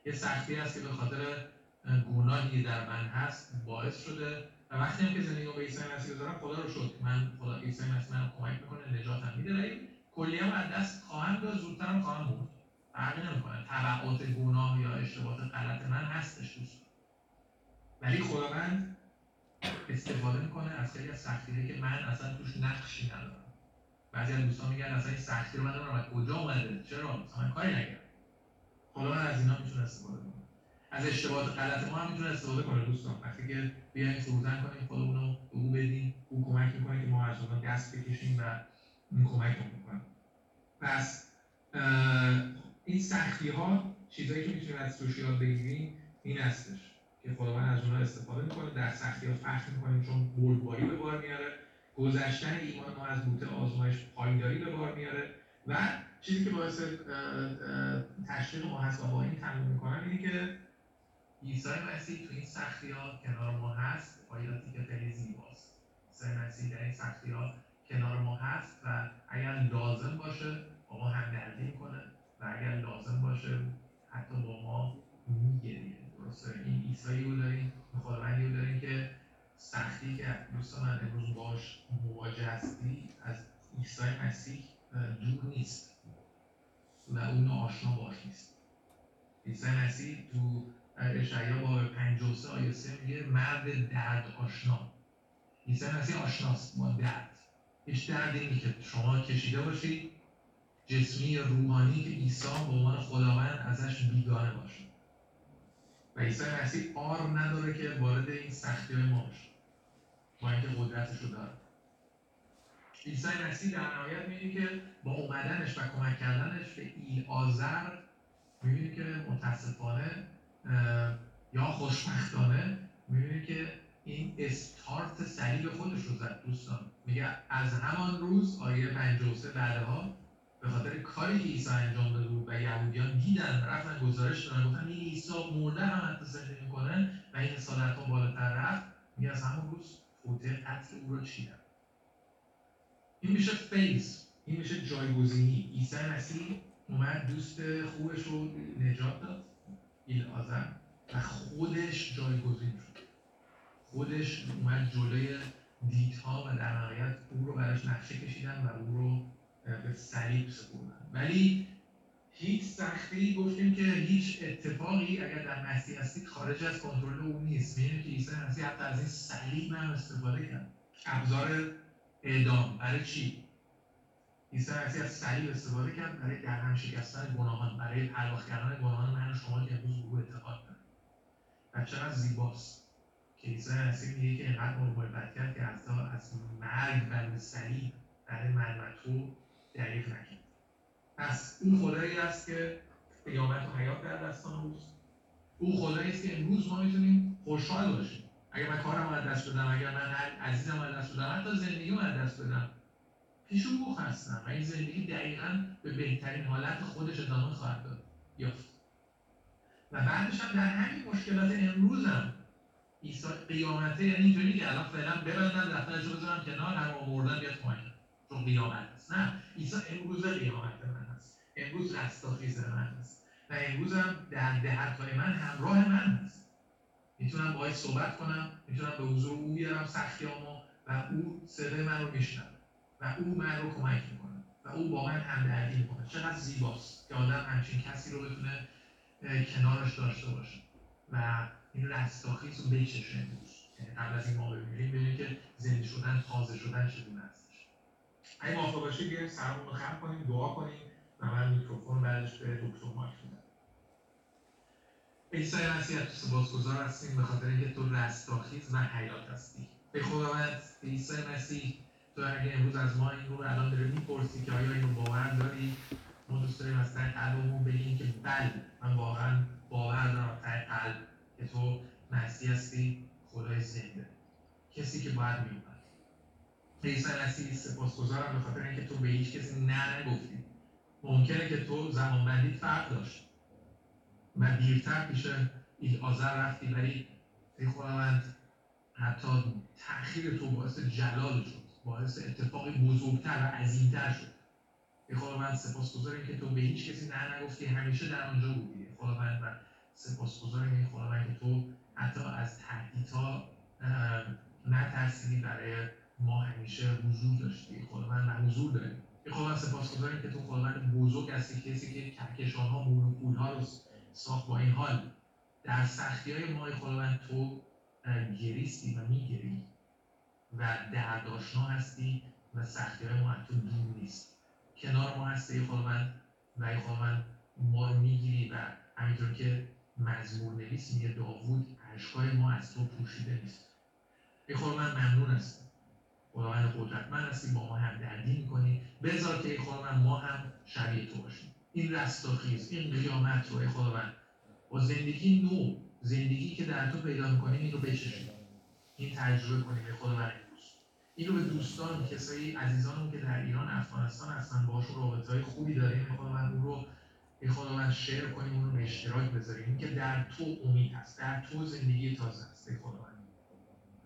یه سختی هست که به خاطر گناهی در من هست باعث شده. و وقتی هم که زندگی رو به عیسی مسیح گذارم خدا رو شد من خدا عیسی مسیح من کمک می‌کنه نجاتم میده. کلیه از دست خواهم داد زودترم خواهم برد. فرقی نمی‌کنه. تبعات گناه یا اشتباهات غلط من هستش دوست. ولی خداوند استفاده می‌کنه از خیلی از سختیه که من اصلا توش نقشی ندارم. بعضی از دوستان میگن اصلا این سختی رو من نمی‌دونم کجا اومده چرا؟ من کاری نکردم. خداوند از اینا می‌تونه استفاده کنه. از اشتباهات غلط ما هم می‌تونه استفاده کنه دوستان. وقتی که بیایم فروتن کنیم خودمون رو به او بدیم. او کمک می‌کنه که ما از اونها دست بکشیم و این کمک رو می‌کنه پس این سختی ها چیزایی که می‌تونیم از توش یاد بگیریم این هستش که خداوند از اونها استفاده می‌کنه در سختی ها فخر می‌کنیم چون بردباری به بار میاره گذشتن ایمان ما از بوته آزمایش پایداری به بار میاره و چیزی که باعث تشویق ما هست و با این تموم می‌کنم اینه که عیسی مسیح تو این سختی ها کنار ما هست آیاتی که خیلی زیباست. عیسی مسیح در این سختی ها کنار ما هست و اگر لازم باشه با ما همدردی می‌کنه و اگر لازم باشه حتی با ما میگریه درسته؟ این عیسی رو داریم خداوندی رو داریم که سختی که دوستان من امروز باش مواجه هستی از عیسی مسیح دور نیست و اون آشنا باش نیست. عیسی مسیح تو اشعیا با 53 آیه 3 میگه مرد درد آشنا. عیسی مسیح آشناست با درد. دردی اینی که شما کشیده باشید جسمی یا روحانی که عیسی به عنوان خداوند ازش بیگانه باشه. و عیسی مسیح آر نداره که وارد این سختی های ما بشه. با اینکه قدرتش رو داره. عیسی مسیح در نهایت می‌بینی که با اومدنش و کمک کردنش به ایل آزر می‌بینی که متاسفانه یا خوشبختانه می‌بینی که این استارت صلیب خودش رو زد دوستان. میگه از همان روز آیه 53 بعدها به خاطر کاری که عیسی انجام داده بود و یهودیان دیدن رفتن گزارش دادن گفتن این عیسی مرده هم حتی زنده می‌کنه و این حسادت ها بالاتر رفت میگه از همون روز توطئه قتل او رو چیدن. این میشه فیز این میشه جایگزینی. عیسی مسیح اومد دوست خوبش رو نجات داد ایل آزر و خودش جایگزین شد. خودش اومد جلوی دیدها و در نهایت او رو براش نقشه کشیدن و او رو به صلیب سپردن. ولی هیچ سختی گفتیم که هیچ اتفاقی اگر در مسیح هستید خارج از کنترل او نیست. می‌بینید که عیسی مسیح حتی از این صلیب هم استفاده کرد. ابزار اعدام. برای چی؟ عیسی مسیح از صلیب استفاده کرد برای درهم شکستن گناهان. برای پرداخت کردن گناهان من و شما که امروز به او اعتقاد داریم. و چقدر زیباست. مسیح میگه که اینقدر محبت کرد که حتی از مرگ بر صلیب برای من و تو نکرد. پس اون خدایی است که قیامت و حیات در دستان اوست. او خدایی است که امروز ما می‌تونیم خوشحال باشیم. اگر من کارم از دست بدم اگر من هر عزیزم از دست بدم حتی زندگیمو از دست بدم پیش او هستم و این زندگی دقیقا به بهترین حالت خودش ادامه خواهد داد. یافت. و بعدش هم در همین مشکلات امروز عیسی قیامته یعنی اینجوری که الان فعلا ببندم دفترش رو بذارم کنار هم آوردن بیاد کنم. چون قیامت هست نه. عیسی امروز قیامت من هست. امروز رستاخیز من هست. و امروز هم در دهتای من همراه من هست. می‌تونم باهاش صحبت کنم می‌تونم به حضور او بیارم سختیامو و او صدای من رو میشنوه و او من رو کمک می‌کنه و او با من همدردی می‌کنه. چقدر زیباست که آدم همچین کسی رو بتونه کنارش داشته باشه. و این رستاخیز رو بچشه امروز یعنی قبل از این ما ببینیم ببینیم که زنده شدن تازه شدن چگونه هستش اگه موافق باشید بیایم سرمون رو خم کنیم دعا کنیم و من میکروفون بعدش به دکتر مایک میدم. عیسی مسیح تو سپاسگزار هستیم به خاطر اینکه تو رستاخیز و حیات هستی. به خداوند عیسی مسیح تو اگه امروز از ما این رو الان داره می‌پرسی که آیا اینو باور داری؟ ما دوست داریم از ته قلبمون بگیم که بله من واقعا باور دارم ته قلب. که تو مسیح هستی خدای زنده. کسی که باید میومد عیسی مسیح سپاسگزارم به خاطر اینکه تو به هیچ کسی نه نگفتی ممکنه که تو زمانبندی فرق داشت. و دیرتر پیش آذر رفتی ولی ای خداوند حتی تأخیر تو باعث جلال شد. باعث اتفاقی بزرگتر و عظیمتر شد. ای خداوند سپاسگزاریم که تو به هیچ کسی نه نگفتی همیشه در آنجا بودی. خداوند و سپاسگزاریم ای خداوند که تو حتی از تهدیدها نترسیدی برای ما همیشه حضور داشتی. خداوند و حضور داریم ای خداوند سپاسگزاریم که تو خداوند بزرگ هستی کسی که کهکشان ها ها رو ساخت با این حال. در سختی های ما خداوند تو گریستی و میگری و دردآشنا هستی و سختی های ما تو دور نیست. کنار ما هستی خداوند و خداوند ما رو می‌گیری و همینطور که مزمور نویس میگه داوود اشکای ما از تو پوشیده نیست. ای خداوند ممنون هستم. خداوند قدرتمند هستی با ما همدردی می‌کنی. بذار که ای خداوند ما هم شبیه تو باشیم. این رستاخیز این قیامت رو ای خداوند. با زندگی نو زندگی که در تو پیدا می‌کنیم این رو بچشیم. این تجربه کنیم ای خداوند. این رو به دوستان کسایی عزیزانمون که در ایران افغانستان هستن باشون رابطه های خوبی داریم ای خداوند. اون رو ای خداوند شیر کنیم اون رو به اشتراک بذاریم. این که در تو امید هست در تو زندگی تازه هست. خداوند.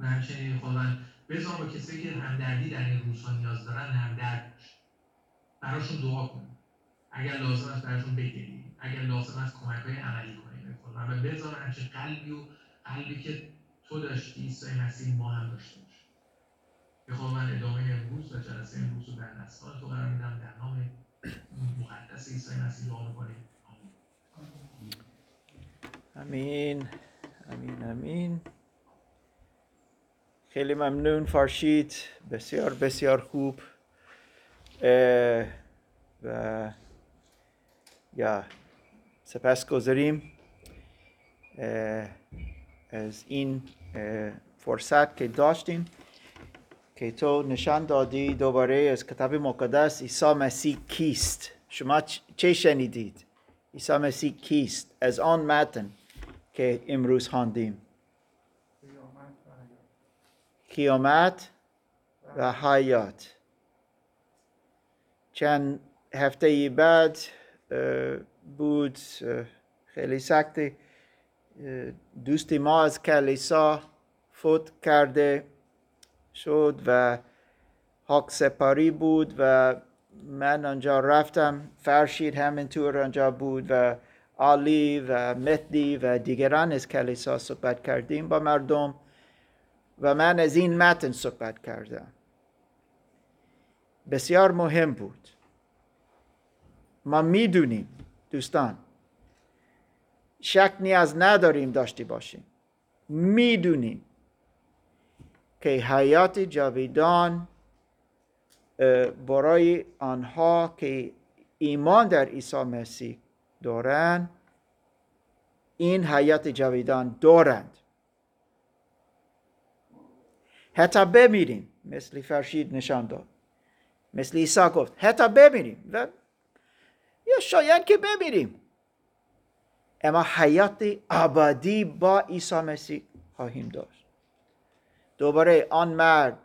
و همچنین خداوند بذار با کسایی که همدردی در این روزها نیاز دارن همدرد باش. براشون دعا کنیم اگر لازم است براشون بگیریم. اگر لازم است کمک های عملی کنیم. خداوند. و بذار همچین قلبی و قلبی که تو داشتی عیسی مسیح ما هم داشته باشه به خداوند ادامه امروز و جلسه امروز رو در دستان تو قرار میدم. در نام امین امین امین. خیلی ممنون فرشید. بسیار بسیار خوب. و یا سپس گذاریم. از این فرصت که داشتیم. که تو نشان دادی دوباره از کتاب مقدس عیسی مسیح کیست. شما چه شنیدید؟ عیسی مسیح کیست؟ از آن متن که امروز خواندیم. قیامت و حیات. چند هفته بعد بود خیلی سخت اه، دوستی ما از کلیسا فوت کرده. شد و حق سپاری بود و من آنجا رفتم. فرشید همینطور آنجا بود و علی و مهدی و دیگران از کلیسا صحبت کردیم با مردم و من از این متن صحبت کردم. بسیار مهم بود. ما می‌دونیم دوستان. شک نیاز نداریم داشته باشیم. می‌دونیم. که حیات جاویدان برای آنها که ایمان در عیسی مسیح دارند این حیات جاویدان دارند. حتی بمیریم مثل فرشید نشان داد. مثل عیسی گفت حتی بمیریم و یا شاید که بمیریم. اما حیات ابدی با عیسی مسیح خواهیم داشت. دوباره آن مرد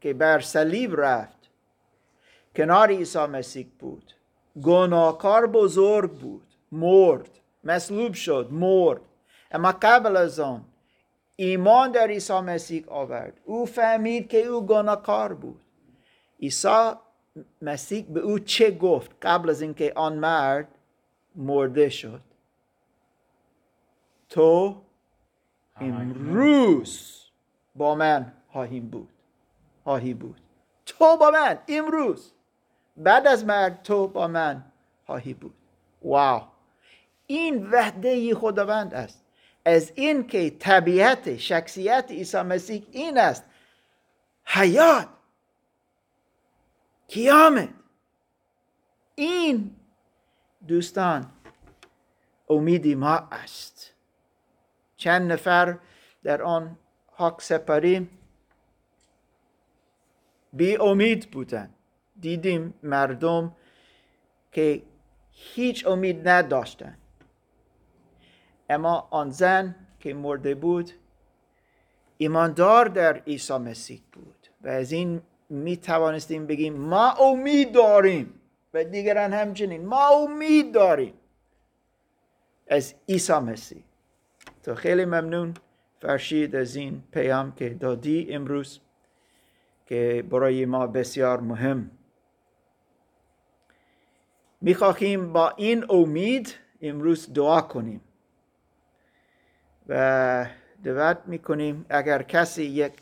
که بر صلیب رفت. کنار عیسی مسیح بود. گناهکار بزرگ بود. مرد. مصلوب شد. مرد. اما قبل از آن ایمان در عیسی مسیح آورد. او فهمید که او گناهکار بود. عیسی مسیح به او چه گفت قبل از اینکه آن مرد مرده شد؟ تو امروز با من خواهیم بود. خواهی بود. تو با من امروز. بعد از مرگ تو با من خواهی بود. واو. این وحده خداوند است. از این که طبیعت شخصیت عیسی مسیح این است. حیات. قیامت. این دوستان امیدی ما است. چند نفر در آن حق سپاری. بی امید بودند دیدیم مردم که هیچ امید نداشتند اما آن زن که مرده بود ایماندار در عیسی مسیح بود و از این می توانستیم بگیم ما امید داریم و دیگران همچنین ما امید داریم از عیسی مسیح. تو خیلی ممنون. فرشید از این پیام که دادی امروز که برای ما بسیار مهم. می‌خواهیم با این امید امروز دعا کنیم و دعوت می‌کنیم اگر کسی یک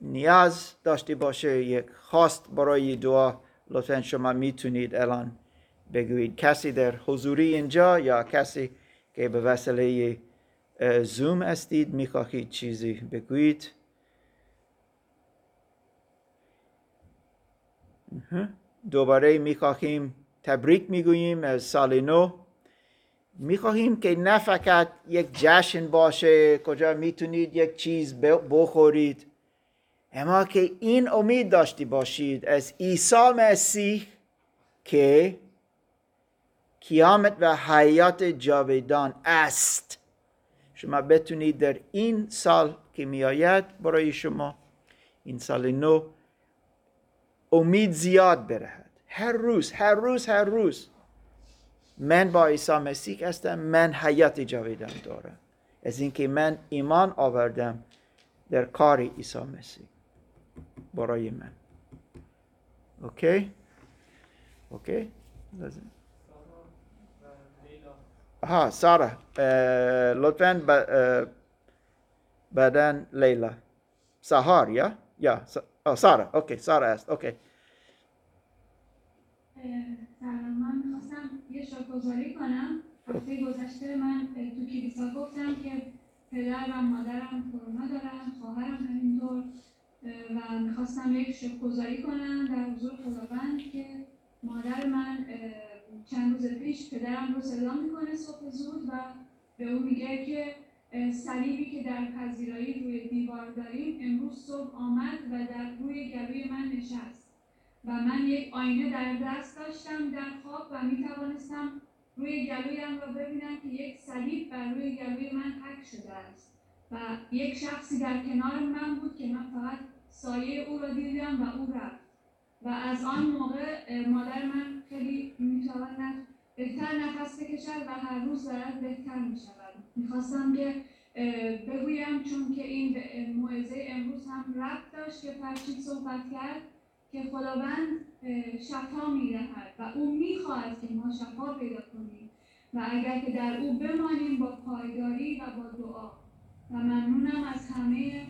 نیاز داشته باشه یک خواست برای دعا لطفا شما می‌تونید الان بگویید. کسی در حضوری اینجا یا کسی که به وسیله زوم هستید می‌خواهید چیزی بگویید. دوباره می‌خواهیم تبریک می‌گوییم از سال نو. می‌خواهیم که نه فقط یک جشن باشه کجا می‌تونید یک چیز بخورید. اما که این امید داشتی باشید از عیسی مسیح که قیامت و حیات جاویدان است. شما بتونید در این سال که میآید برای شما این سال نو امید زیاد برهد. هر روز هر روز هر روز. من با عیسی مسیح هستم من حیات جاویدان دارم. از اینکه من ایمان آوردم در کار عیسی مسیح. برای من. اوکی؟ اوکی؟ لازم ها سارا لطفا بعدن لیلا سهار یا یا سارا اوکی سارا است اوکی سلام من می‌خواستم یه شکرگزاری کنم. هفته گذشته من تو کلیسا گفتم که پدر و مادرم کرونا دارن خواهرم همینطور و می‌خواستم یک شکرگزاری کنم در حضور خداوند که مادر من چند روز پیش پدرم رو صدا می‌کنه صبح زود و به او میگه که صلیبی که در پذیرایی روی دیوار داریم امروز صبح آمد و در روی گلوی من نشست و من یک آینه در دست داشتم در خواب و می توانستم روی گلویم را ببینم که یک صلیب بر روی گلوی من حک شده است و یک شخصی در کنار من بود که من فقط سایه او را دیدم و او رفت. و از آن موقع مادر من خیلی می‌تواند بهتر نفس بکشد و هر روز دارد بهتر می شود می‌خواستم که بگویم چون که این موعظه امروز هم ربط داشت که فرشید صحبت کرد که خداوند شفا می‌دهد و او می‌خواهد که ما شفا پیدا کنیم و اگر که در او بمانیم با پایداری و با دعا. و ممنونم از همه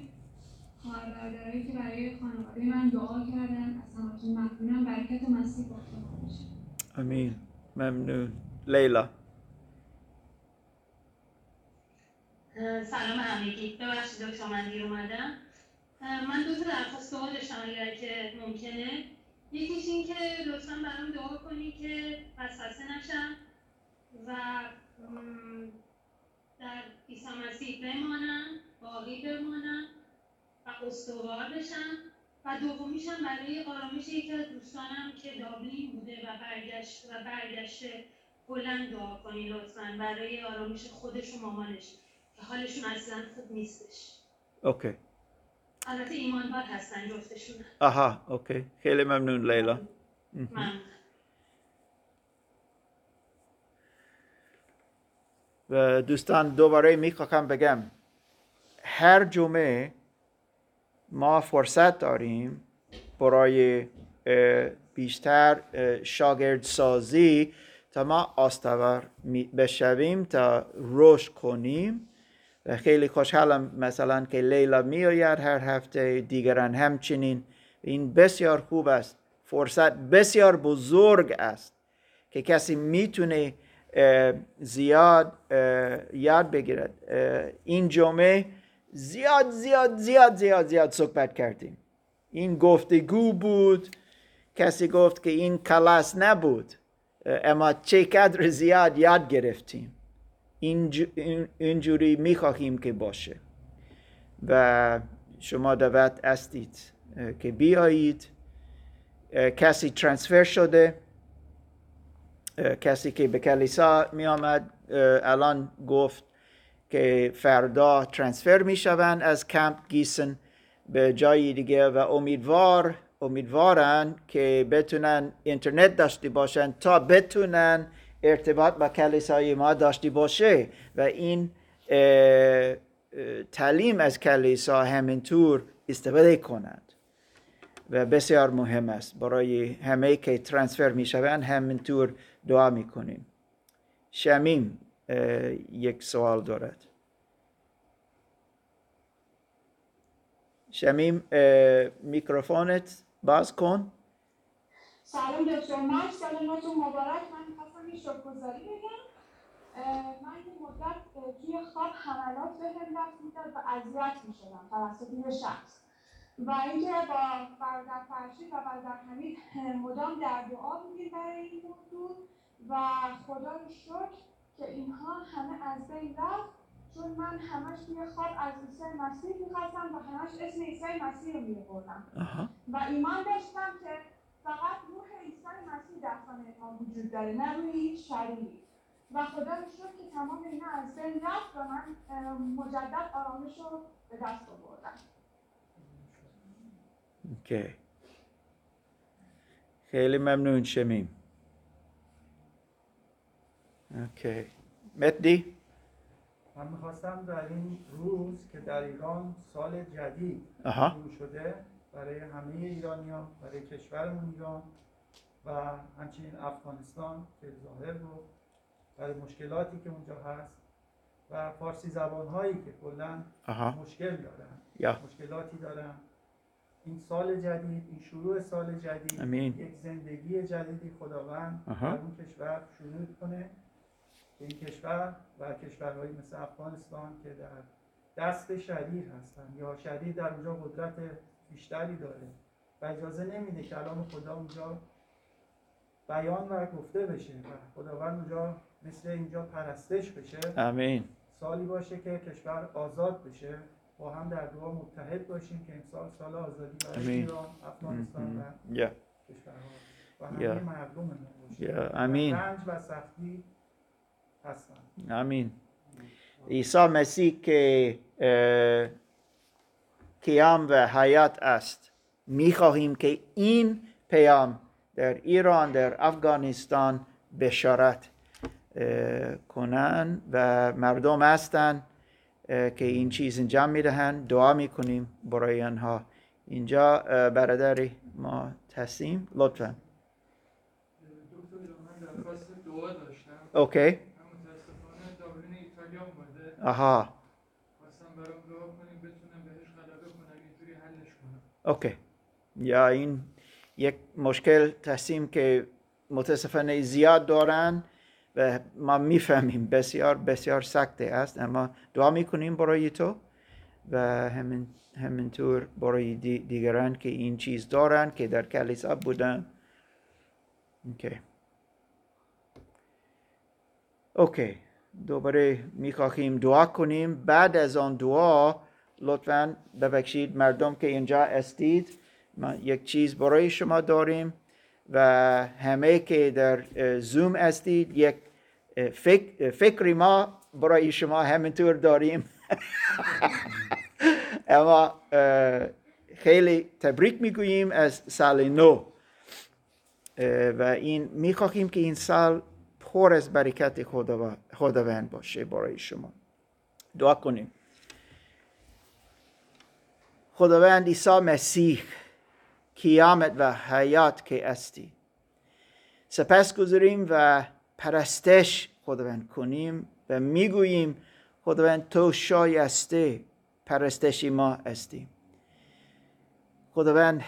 برادرایی که برای خانواده من دعا کردن از همتون ممنونم برکت مسیح با شما باشه. امین ممنون. لیلا. سلام همگی ببخشید دکتر من دیر اومدم. من دو تا درخواست دعا داشتم اگر که ممکنه. یکیش این که لطفا برام دعا کنی که وسوسه نشم و در عیسی مسیح بمانم باقی بمانم. و استوار بشم و دومیشم برای آرامش یکی از دوستانم که دابلین بوده و برگشت و برگشته بلند دعا کنی لطفا. برای آرامش خودش و مامانش. که حالشون اصلا خوب نیستش. اوکی. البته ایماندار هستن جفتشون. آها اوکی. خیلی ممنون لیلا. و دوستان دوباره می‌خواهم بگم هر جمعه ما فرصت داریم برای بیشتر شاگرد سازی تا ما آستور می- بشویم تا رشد کنیم. و خیلی خوشحالم مثلا که لیلا میآید هر هفته دیگران همچنین. این بسیار خوب است. فرصت بسیار بزرگ است که کسی می‌تونه زیاد یاد بگیرد. این جمعه زیاد زیاد زیاد زیاد زیاد صحبت کردیم. این گفتگو بود. کسی گفت که این کلاس نبود. اما چقدر زیاد یاد گرفتیم. اینج- این- اینجوری می‌خواهیم که باشه. و شما دعوت هستید اه، که بیایید. کسی ترانسفر شده. کسی که به کلیسا می آمد الان گفت که فردا ترانسفر می شوند از کمپ گیسن به جای دیگه و امیدوار امیدوارن که بتونن اینترنت داشته باشن تا بتونن ارتباط با کلیسای ما داشته باشه و این تعلیم از کلیسا همینطور استفاده کنند. و بسیار مهم است. برای همه که ترانسفر می شوند همینطور دعا می کنیم شمیم. یک سوال دارد. شمیم میکروفونت باز کن. سلام دکتر مرد سال نوتون مبارک. من می‌خواستم یه شکرگزاری بگم. من این مدت توی خواب حملات به هم دست می‌داد و اذیت می‌شدم توسط یه شخص. و اینکه با برادر فرشید و برادر حمید مدام در دعا بودیم برای این موضوع و خدا رو شکر که اینها همه از بین رفت چون من همش توی خواب از عیسی مسیح می‌خواستم و همش اسم عیسی مسیح رو میبردم. و ایمان داشتم که فقط روح عیسی مسیح در خانه ما وجود داره نه روی هیچ شریری و خدا رو که تمام اینا از بین رفت و من مجدد آرامش رو به دست آوردم. اوکی. خیلی ممنون شمیم. اوکی مهدی من می‌خواستم در این روز که در ایران سال جدید. شروع شده برای همه ایرانیان برای کشورمون ایران و همچنین افغانستان که ظاهر بود برای مشکلاتی که اونجا هست و فارسی زبان هایی که کلا. مشکل دارن یا. مشکلاتی دارن این سال جدید این شروع سال جدید. یک زندگی جدیدی خداوند. در اون کشور شروع کنه این کشور و کشورهایی مثل افغانستان که در دست شریر هستن یا شریر در اونجا قدرت بیشتری داره و اجازه نمیده کلام خدا اونجا بیان و گفته بشه و خداوند اونجا مثل اینجا پرستش بشه امین سالی باشه که کشور آزاد بشه با هم در دعا متحد باشیم که امسال سال آزادی برای. ایران افغانستان و کشورها و همه. مردم باشه. امین. رنج و سختی امین عیسی مسیح که قیام و حیات است. می‌خواهیم که این پیام در ایران در افغانستان بشارت کنن و مردم هستن اه، که این چیز انجام می‌دهند. دعا می‌کنیم برای آنها. اینجا برادر ما تسلیم. لطفا. دکتر من درخواست دعا داشتم. اوکی من متاسفانه داورین ایتالیا اومده آها خواستم برام دعا کنیم بتونم بهش غلبه کنم اینجوری حلش کنم اوکی یا این یک مشکل تصمیم که متاسفانه زیاد دارن و ما می‌فهمیم بسیار بسیار سخته است اما دعا می‌کنیم برای تو و همین همینطور برای دی- دیگران که این چیز دارن که در کلیسا بودن. اوکی اوکی دوباره می‌خواهیم دعا کنیم. بعد از آن دعا لطفا ببخشید مردم که اینجا استید ما یک چیز برای شما داریم و همه که در زوم استید یک فکر فکری ما برای شما همینطور داریم. اما خیلی تبریک می‌گوییم از سال نو. و این می‌خواهیم که این سال پر از برکت خداوند باشه برای شما. دعا کنیم. خداوند عیسی مسیح قیامت و حیات که استی. سپس گذاریم و پرستش خداوند کنیم و می‌گوییم خداوند تو شایسته پرستشی ما هستی خداوند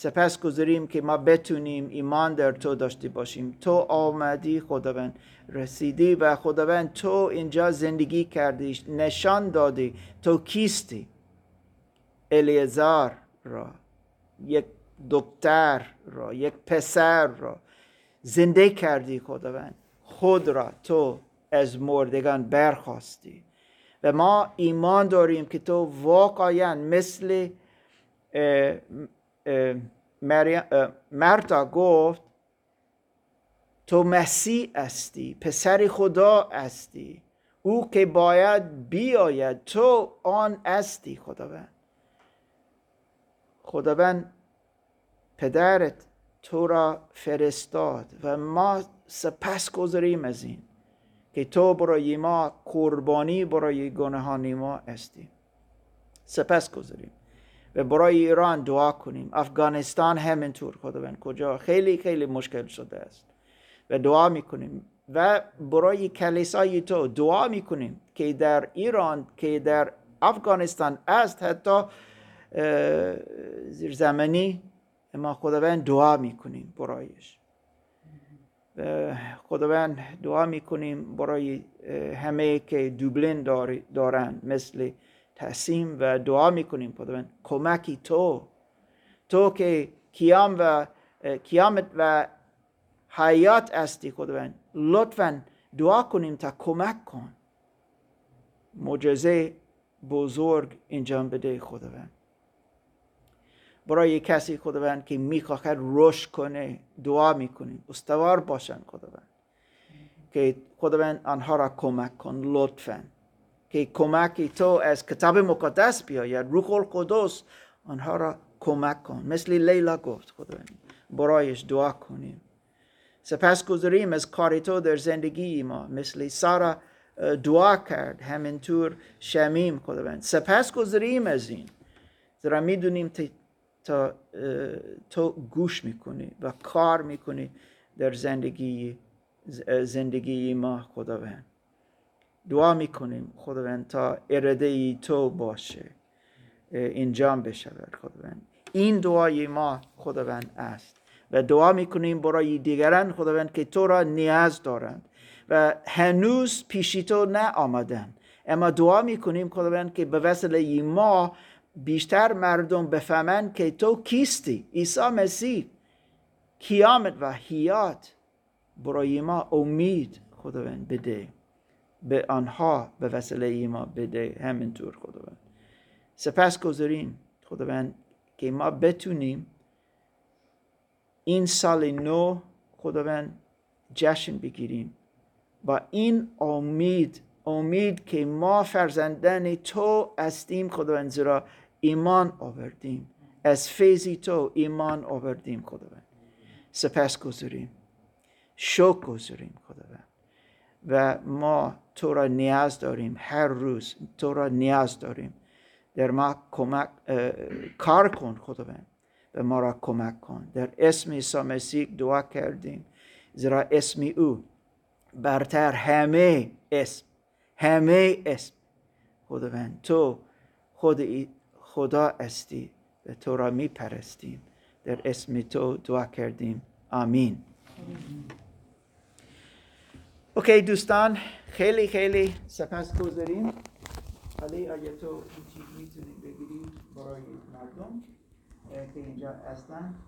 سپس گذاریم که ما بتونیم ایمان در تو داشته باشیم. تو آمدی خداوند رسیدی و خداوند تو اینجا زندگی کردی نشان دادی. تو کیستی؟ الیزار را یک دکتر را یک پسر را. زنده کردی خداوند. خود را تو از مردگان برخواستی. و ما ایمان داریم که تو واقعا مثل مرتا گفت تو مسیح هستی پسر خدا هستی. او که باید بیاید تو آن هستی خداوند. خداوند پدرت تو را فرستاد و ما سپس گذاریم از این که تو برای ما قربانی برای گناهان ما هستی. سپس گذاریم. برای ایران دعا کنیم. افغانستان همینطور خداوند. کجا؟ خیلی خیلی مشکل شده است. و دعا می‌کنیم. و برای کلیسای تو دعا می‌کنیم که در ایران که در افغانستان است حتی زیرزمینی ما خداوند دعا می‌کنیم برایش. و خداوند دعا می‌کنیم برای همه که دوبلین دار- دارن مثل تسیم و دعا می‌کنیم خداوند. کمکی تو. تو که قیام و اه، قیامت و حیات هستی خداوند. لطفا دعا کنیم تا کمک کن. معجزه بزرگ انجام بده خداوند. برای کسی خداوند که می‌خواهد رشد کنه دعا می‌کنیم. استوار باشن خداوند. که خداوند آنها را کمک کن لطفا. که کمکی تو از کتاب مقدس بیاید. روح القدس آنها را کمک کن. مثل لیلا گفت خداوند برایش دعا کنیم. سپس گذاریم از کار تو در زندگی ما. مثل سارا دعا کرد. همینطور شمیم خداوند. سپس گذاریم از این. زیرا می‌دونیم تا تو گوش می‌کنی و کار می‌کنی در زندگی زندگی ما خداوند. دعا می‌کنیم خداوند تا اراده ای تو باشه انجام بشود خداوند. این دعای ما خداوند است و دعا می‌کنیم برای دیگران خداوند که تو را نیاز دارند و هنوز پیشی تو نه اما دعا می‌کنیم خداوند که به وسیله ما بیشتر مردم بفهمند که تو کیستی. عیسی مسیح قیامت و حیات برای ما امید خداوند بده. به آنها به وسیله ما بده. همینطور خداوند. سپس گذاریم خداوند که ما بتونیم این سال نو خداوند جشن بگیریم. با این امید امید که ما فرزندان تو هستیم خداوند زیرا ایمان آوردیم. از فیضی تو ایمان آوردیم خداوند. سپس گذاریم. شکر گذاریم خداوند. و ما تو را نیاز داریم. هر روز تو را نیاز داریم. در ما کمک کار کن خداوند. و ما را کمک کن. در اسم عیسی مسیح دعا کردیم. زیرا اسم او برتر همه اسم همه اسم. خداوند تو خود خدا هستی و تو را می پرستیم در اسم تو دعا کردیم. آمین. اوکی دوستان خیلی خیلی سپس گذاریم. علی آیا تو این چیز می‌تونی بگیری برای مردم که اینجا هستن.